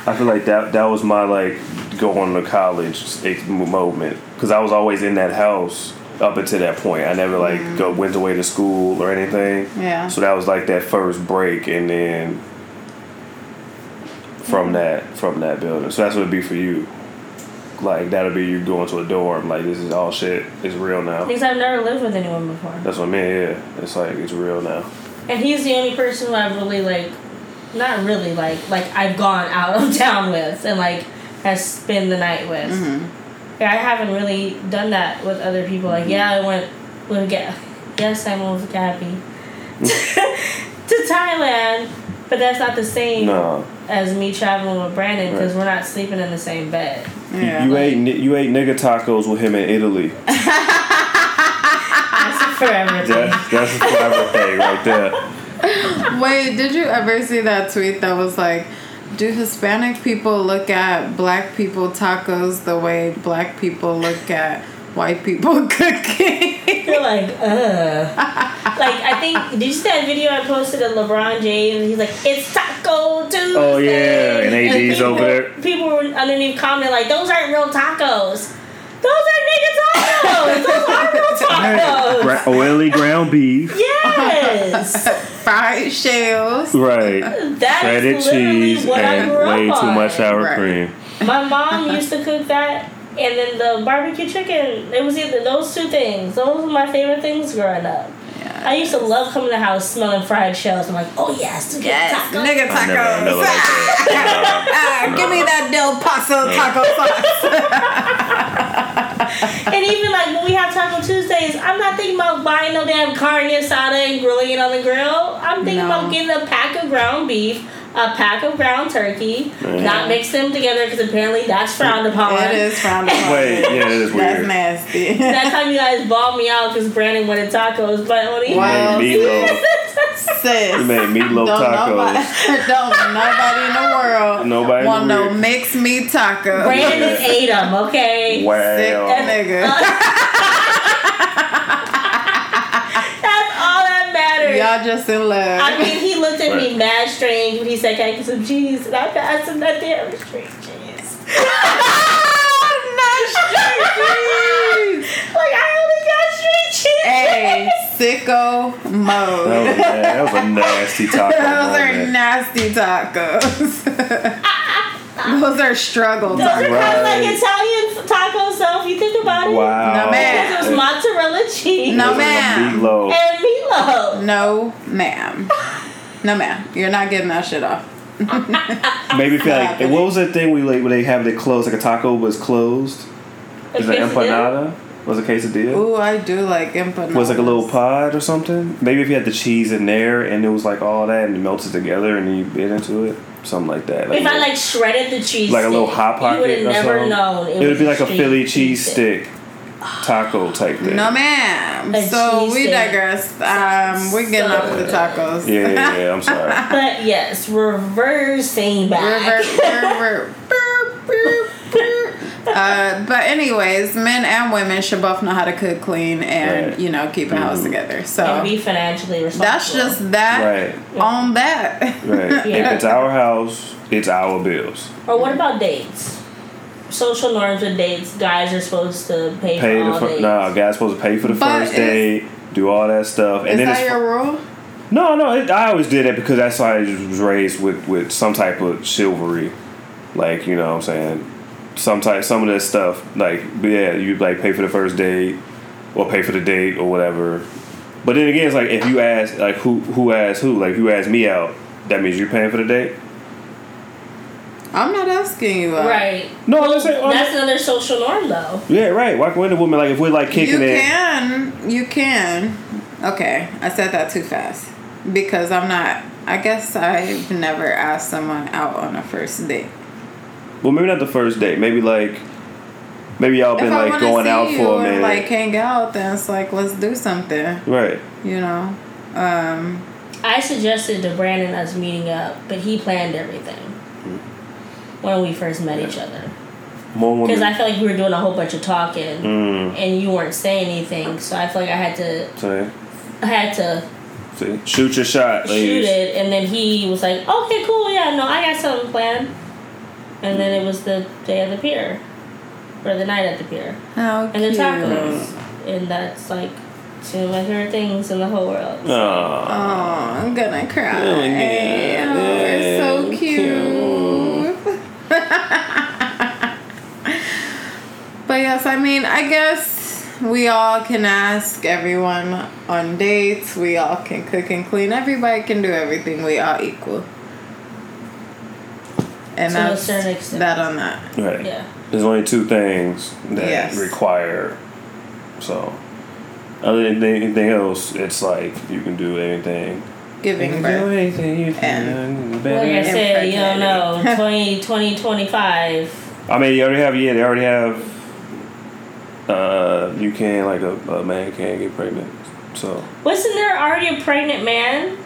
I feel like that that was my like going to college moment because I was always in that house up until that point. I never like mm-hmm. go went away to school or anything. Yeah. So that was like that first break, and then from mm-hmm. that from that building. So that's what it'd be for you. Like that'll be you going to a dorm. Like this is all shit. It's real now. Because I've never lived with anyone before. That's what I mean. Yeah, it's like it's real now. And he's the only person who I've really like, not really like, like I've gone out of [LAUGHS] town with and like has spent the night with. Mm-hmm. Yeah, I haven't really done that with other people. Like, yeah, I went with Ga- yes, I went with Gabby [LAUGHS] to Thailand, but that's not the same No, as me traveling with Brandon because Right. we're not sleeping in the same bed. Yeah. you ate you ate nigga tacos with him in Italy. [LAUGHS] That's a forever thing. That's that's a forever thing right there. Wait, did you ever see that tweet that was like, do Hispanic people look at black people tacos the way black people look at white people [LAUGHS] cooking? You're like, ugh. like, I think, did you see that video I posted of LeBron James? And he's like, it's Taco Tuesday. Oh, yeah, and AD's people, over there. People were underneath commenting, like, those aren't real tacos. Those are nigga tacos. those are real [LAUGHS] tacos. Gra- oily ground beef. Yes. [LAUGHS] Fried shells. Right. That Shredded is cheese what I and grew way up too on. much sour Right. cream. My mom used to cook that, and then the barbecue chicken. It was either those two things. Those were my favorite things growing up. Yeah. I used to love coming to the house smelling fried shells. I'm like, oh yes, Yes, tacos. nigga I never, I never tacos. [LAUGHS] Ah, give me that Del Paso taco sauce. [LAUGHS] And even like when we have Taco Tuesdays, I'm not thinking about buying no damn carne asada and grilling it on the grill. I'm thinking No. about getting a pack of ground beef, a pack of ground turkey, not mix them together because apparently that's frowned upon. It is frowned upon. Wait, yeah, it is weird. That's weird. nasty. [LAUGHS] That time you guys balled me out because Brandon wanted tacos, but when he Wow. Made meatloaf. [LAUGHS] Sis. You made meatloaf Don't nobody, tacos. [LAUGHS] don't nobody in the world Nobody in want the no world. mixed meat taco. Brandon ate them, okay? Sick Wow. nigga. Y'all just in love. I mean, he looked at me mad strange when he said, "Can I get some cheese?" And I passed him that damn straight cheese. Not straight [LAUGHS] cheese. [LAUGHS] Like I only got straight cheese. Hey, sicko That mode. was, yeah, that was a nasty [LAUGHS] taco. Those are nasty tacos. [LAUGHS] Those are struggle Those are tacos. kind of like Italian tacos, though. If you think about it. Wow. No, man. Because it was mozzarella cheese No, Those ma'am. Meatloaf. and meatloaf. No, ma'am. [LAUGHS] No, ma'am. You're not getting that shit off. [LAUGHS] Maybe feel like what was that thing we like when they have it closed like a taco was closed? Is it empanada? Was it quesadilla? Ooh, I do like empanadas. Was like a little pod or something? Maybe if you had the cheese in there and it was like all that and it melted together and you bit into it, something like that. If I like shredded the cheese, like a little hot pocket you would have never something. known. It, would be like a Philly cheese stick taco type thing. No, ma'am. A So we steak. digress. Um, we're getting So off the tacos. Yeah, yeah, yeah, I'm sorry. [LAUGHS] But yes, reversing back. Revert, revert, [LAUGHS] boop, boop, boop. Uh, but anyways, men and women should both know how to cook clean and Right. you know keep a house Mhm. together. and So be financially responsible. that's just that Right, on that. right. [LAUGHS] Yeah. If it's our house, it's our bills. Or what about dates? Social norms with dates. Guys are supposed to pay, Pay for the all fir- dates. nah, guy's supposed to pay for the But first date, do all that stuff, and Is then that it's your rule? No, no, it, I always did that because that's how I was raised with, with some type of chivalry. Like, you know what I'm saying? Some type, some of that stuff, like, yeah, you like pay for the first date or pay for the date or whatever. But then again, it's like if you ask, like, who who asked who? Like, if you ask me out, that means you're paying for the date? I'm not asking you. Out. Right. No, I'm just saying, well, That's another social norm, though. Yeah, right. Why can't a woman, like, if we're like kicking You it? can. You can. Okay, I said that too fast because I'm not. I guess I've never asked someone out on a first date. Well, maybe not the first date. Maybe like, maybe y'all been if like want going see out you for a minute. like hang out, then it's like let's do something. right. You know. Um, I suggested to Brandon us meeting up, but he planned everything when we first met each other. More women. Because I felt like we were doing a whole bunch of talking, Mm. and you weren't saying anything. So I feel like I had to, See, I had to see, shoot your shot, shoot it, and then he was like, "Okay, cool, yeah, no, I got something planned." And then it was the day at the pier, or the night at the pier, how and the tacos, and that's like two of my favorite things in the whole world. Aw. Oh, I'm gonna cry. Oh, yeah. Oh, it's so Yeah, cute. [LAUGHS] but yes, I mean, I guess we all can ask everyone on dates. We all can cook and clean. Everybody can do everything. We all equal. And To a certain extent. that on that. Right. Yeah. There's only two things that Yes. require. So, other than anything else, it's like you can do anything. Giving you can birth. do anything you And- can. Like I said, you don't know. Impregnating. [LAUGHS] 20, 20, 25. I mean, you already have. Yeah, they already have. Uh, you can like a, a man can get pregnant. So Wasn't there already a pregnant man?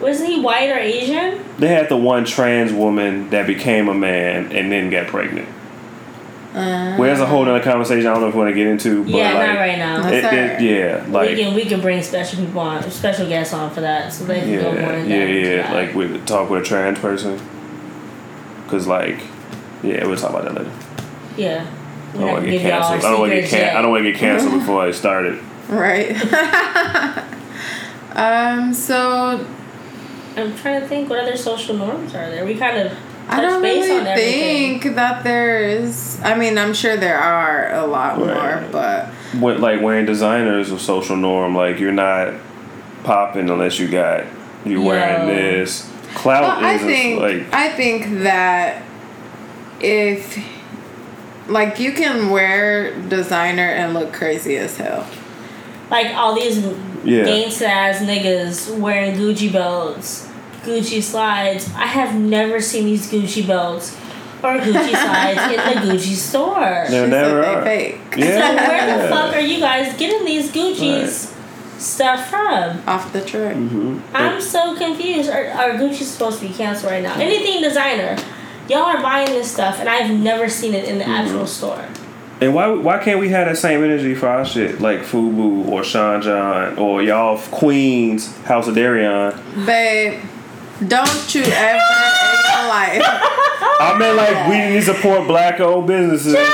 Wasn't he white or Asian? they had the one trans woman that became a man and then got pregnant. Uh, Well, there's a whole other conversation I don't know if we want to get into, but yeah, like, not right now. That's It, it, yeah, like we can we can bring special people on, special guests on for that, so they can yeah, go more in yeah, depth. into yeah. that. Like with talk with a trans person, cause like, yeah, we'll talk about that later. yeah. I We're don't not want gonna get give y'all our canceled. I don't want to get secrets can- I don't want to get canceled [LAUGHS] before I started. Right. [LAUGHS] um. So I'm trying to think what other social norms are there. We kind of touch I don't base really on think that there is. I mean, I'm sure there are a lot Right. more, but What like wearing designers is a social norm. Like you're not popping unless you got you wearing this. Clout well, I is a- think like I think that if like you can wear designer and look crazy as hell. Like all these Yeah. gangsta ass niggas wearing Gucci belts, Gucci slides. I have never seen these Gucci belts or Gucci slides in the [LAUGHS] Gucci store. There She never said are. fake Yeah. So where the fuck are you guys getting these Gucci's stuff from? off the truck. hmm I'm so confused. Are, are Gucci supposed to be canceled right now? Anything designer. Y'all are buying this stuff and I've never seen it in the actual store. And why why can't we have that same energy for our shit like Fubu or Sean John or y'all Queens House of Deréon? Babe, don't you ever in your life [LAUGHS] I mean like we need to support black owned businesses the way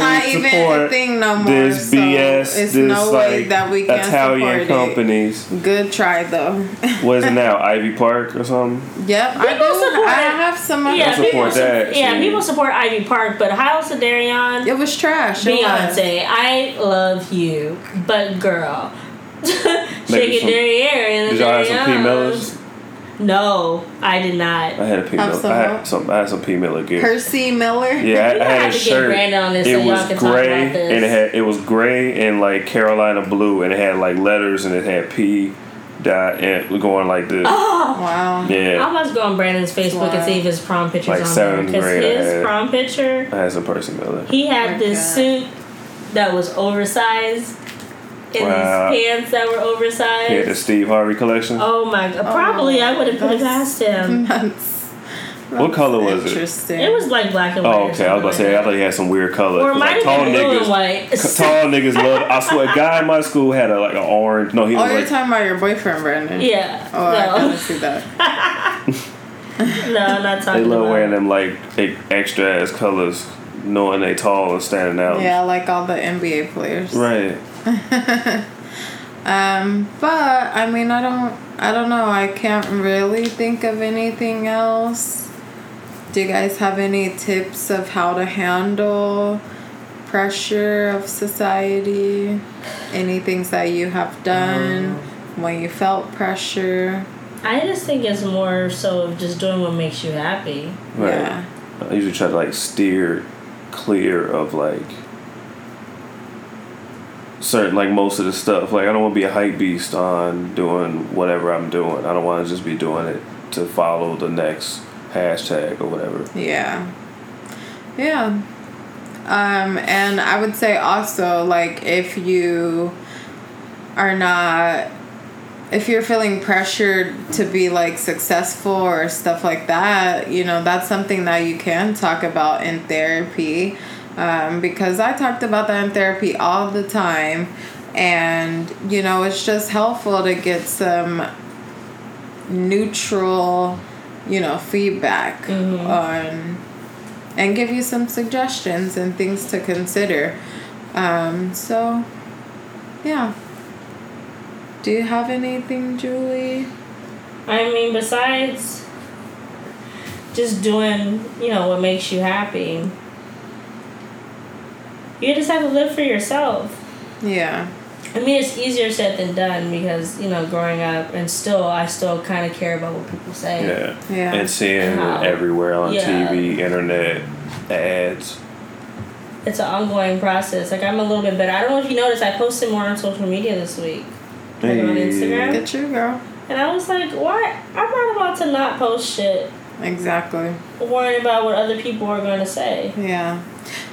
not we even a support thing no more. this so BS, It's this no way like that we can Italian support companies. it. Good try though. [LAUGHS] What is it now? Ivy Park or something? yep, I People do. support I have some. of Yeah, support people, su- that, yeah, see. people support Ivy Park, but House of Deréon, It was trash. It was. Beyonce, I love you, but girl, [LAUGHS] shake it some- derriere and Did the y'all have some P Darion's. Millers? No, I did not. I had a P Miller. some I had some. I had some P Miller gear. Percy Miller. Yeah, I, I had had a to shirt. Brandon on this it so was can talk gray about this. and it had it was gray and like Carolina blue and it had like letters and it had P dot and going like this. Oh Wow. Yeah, I must go on Brandon's Facebook and see if his prom pictures Like on there. seventh Because grade, I his had- prom picture, I had some Percy Miller. he had this Okay. suit that was oversized and Wow. these pants that were He had the. Steve Harvey collection. Oh my god! Probably oh, I would have put it past him. That's, What color was it? Interesting. It was like black and oh, white. Oh, okay. I was about to say, I thought he had some weird color. that. Or might like, have tall been niggas, white. tall niggas love. I swear, a guy in my school had a like an orange. No, he Oh, was you're like talking about your boyfriend, Brandon. yeah. Oh, I no, gotta see that. [LAUGHS] no, I'm not they love about. wearing them like e- extra ass colors, knowing they tall and standing out. Yeah, like all the NBA players. Right. [LAUGHS] Um, but I mean, I don't, I don't know. I can't really think of anything else. Do you guys have any tips of how to handle pressure of society? Any things that you have done when you felt pressure? I just think it's more so of just doing what makes you happy. Right. Yeah. I usually try to like steer clear of like certain like most of the stuff. Like I don't want to be a hype beast on doing whatever I'm doing. I don't want to just be doing it to follow the next hashtag or whatever. Yeah. Yeah. Um, and I would say also, like, if you are not, if you're feeling pressured to be like successful or stuff like that, you know, that's something that you can talk about in therapy. Um, because I talked about that in therapy all the time. And, you know, it's just helpful to get some neutral, you know, feedback on and give you some suggestions and things to consider. Um, so, yeah. Do you have anything, Julie? I mean, besides just doing, you know, what makes you happy, you just have to live for yourself. Yeah. I mean, it's easier said than done because, you know, growing up and still, I still kind of care about what people say. Yeah. Yeah. And seeing How- it everywhere on Yeah. TV, internet, ads. It's an ongoing process. Like, I'm a little bit better. I don't know if you noticed, I posted more on social media this week. Like on Instagram. Get you, girl. And I was like, what? I'm not about to not post shit Exactly. worrying about what other people are going to say. Yeah.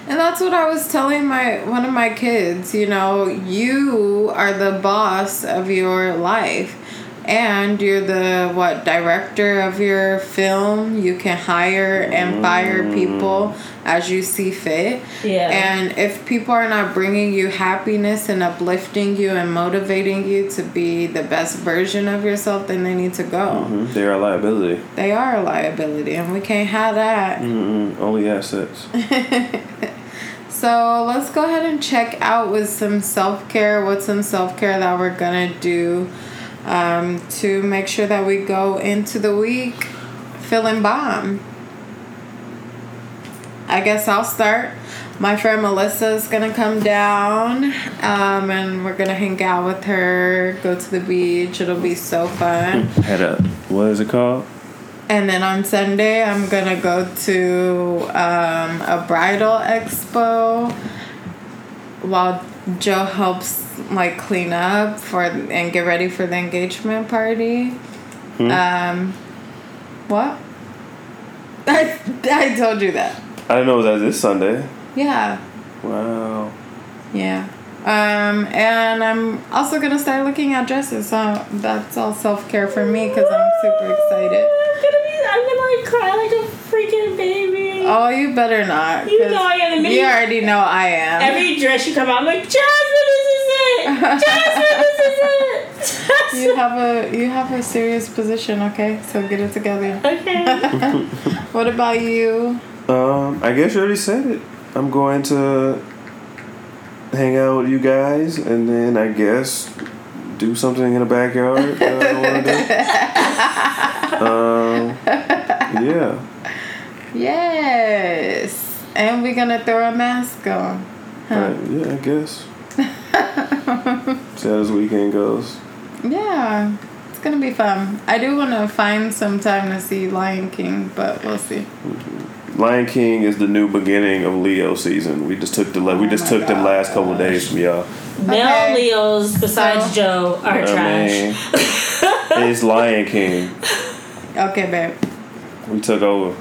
And that's what I was telling my one of my kids, you know, you are the boss of your life and you're the what director of your film. You can hire and fire people as you see fit. Yeah. And if people are not bringing you happiness and uplifting you and motivating you to be the best version of yourself, then they need to go. Mhm. They're a liability. They are a liability, and we can't have that. Mm-mm. Only assets. [LAUGHS] So let's go ahead and check out with some self care. What's some self care that we're gonna do um, to make sure that we go into the week feeling bomb? I guess I'll start. My friend Melissa is gonna come down, um, and we're gonna hang out with her, go to the beach. It'll be so fun. [LAUGHS] Head up. what is it called? And then on Sunday, I'm gonna go to um, a bridal expo while Joe helps like clean up for and get ready for the engagement party. Um, what? [LAUGHS] I, I told you that. I didn't know it was this Sunday. Yeah, Wow. yeah. Um, and I'm also gonna start looking at dresses. So that's all self care for me because I'm super excited. I'm gonna be, I'm gonna like cry like a freaking baby. Oh, you better not. You 'cause know I am. The You you- already know I am. Every dress you come out, I'm like, Jasmine, this is it. [LAUGHS] Jasmine, this is it. you have a you have a serious position, okay? So get it together. okay. [LAUGHS] What about you? Um, I guess you already said it. I'm going to hang out with you guys, and then I guess do something in the backyard that I want to do. [LAUGHS] Um, yeah. Yes. And we're gonna throw a mask on. Right, yeah, I guess. [LAUGHS] See how this weekend goes. Yeah. It's gonna be fun. I do want to find some time to see Lion King, but we'll see. Mm-hmm. Lion King is the new beginning of Leo season. We just took the we Oh just my took them last couple of days from y'all. Male Okay. Leos besides So- Joe are I trash. mean, [LAUGHS] it's Lion King. Okay, babe. We took over.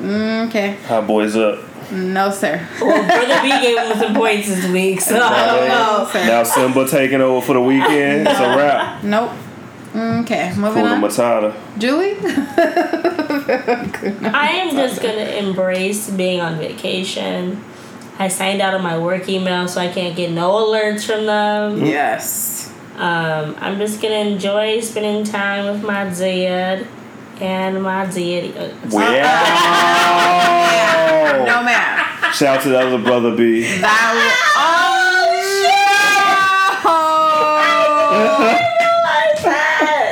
Mm, Okay. Hot boys up. No, sir. Well, [LAUGHS] Brother B gave him some points this week, so I don't know. sir. Now Simba taking over for the weekend. It's a wrap. Nope. Okay, moving Kuna on. Matata. Julie? [LAUGHS] [LAUGHS] I am just gonna embrace being on vacation. I signed out of my work email, so I can't get no alerts from them. yes. Um, I'm just gonna enjoy spending time with my Zed and my Zed. Uh, Wow. No, ma'am. Shout out to the other brother B. That was. Oh, shit.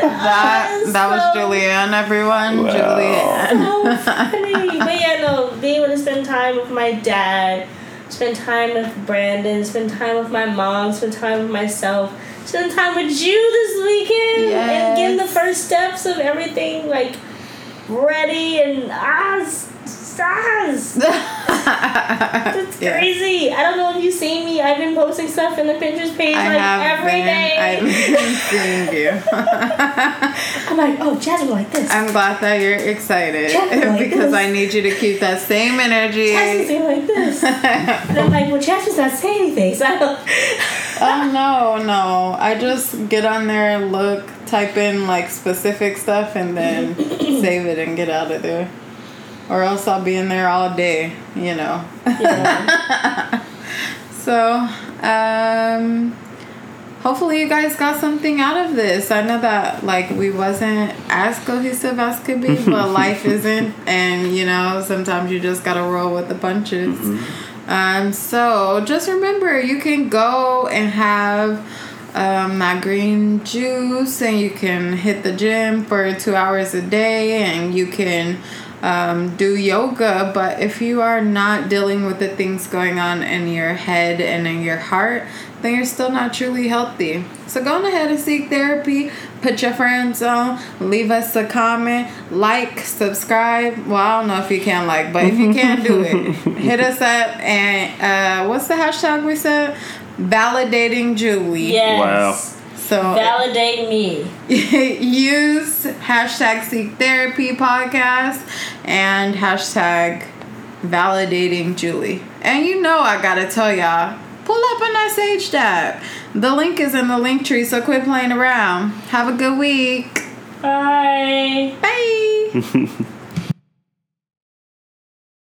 that, that was Julianne, everyone. Wow. Julianne. so funny. But yeah, no, being able to spend time with my dad, spend time with Brandon, spend time with my mom, spend time with myself, spend time with you this weekend, and getting the first steps of everything like ready and ah, s- stars. [LAUGHS] It's Yeah. crazy. I don't know if you've seen me. I've been posting stuff in the Pinterest page I like every been. day. I've [LAUGHS] been seeing you. [LAUGHS] I'm like, oh, Jasmine like this. I'm glad that you're excited like because this. I need you to keep that same energy. Jasmine's doing like this. and I'm like, well, Jasmine's not saying anything, so I don't. Oh no, no. I just get on there look, type in like specific stuff and then [CLEARS THROAT] save it and get out of there. Or else I'll be in there all day, you know. Yeah. [LAUGHS] So, um hopefully you guys got something out of this. I know that like we wasn't as cohesive as could be, [LAUGHS] but life isn't and you know, sometimes you just gotta roll with the punches. Um, so just remember you can go and have um, that green juice and you can hit the gym for two hours a day and you can um, do yoga but if you are not dealing with the things going on in your head and in your heart then you're still not truly healthy. So go on ahead and seek therapy. Put your friends on. Leave us a comment. Like subscribe. Well i don't know if you can like but if you can do it. [LAUGHS] Hit us up and uh, what's the hashtag we said? Validating julie. Yes. Wow. So Validate me. [LAUGHS] use hashtag seek therapy podcast and hashtag validating Julie. And you know I gotta tell y'all, pull up on that Sage tab. The link is in the link tree, so quit playing around. Have a good week. Bye. Bye. [LAUGHS]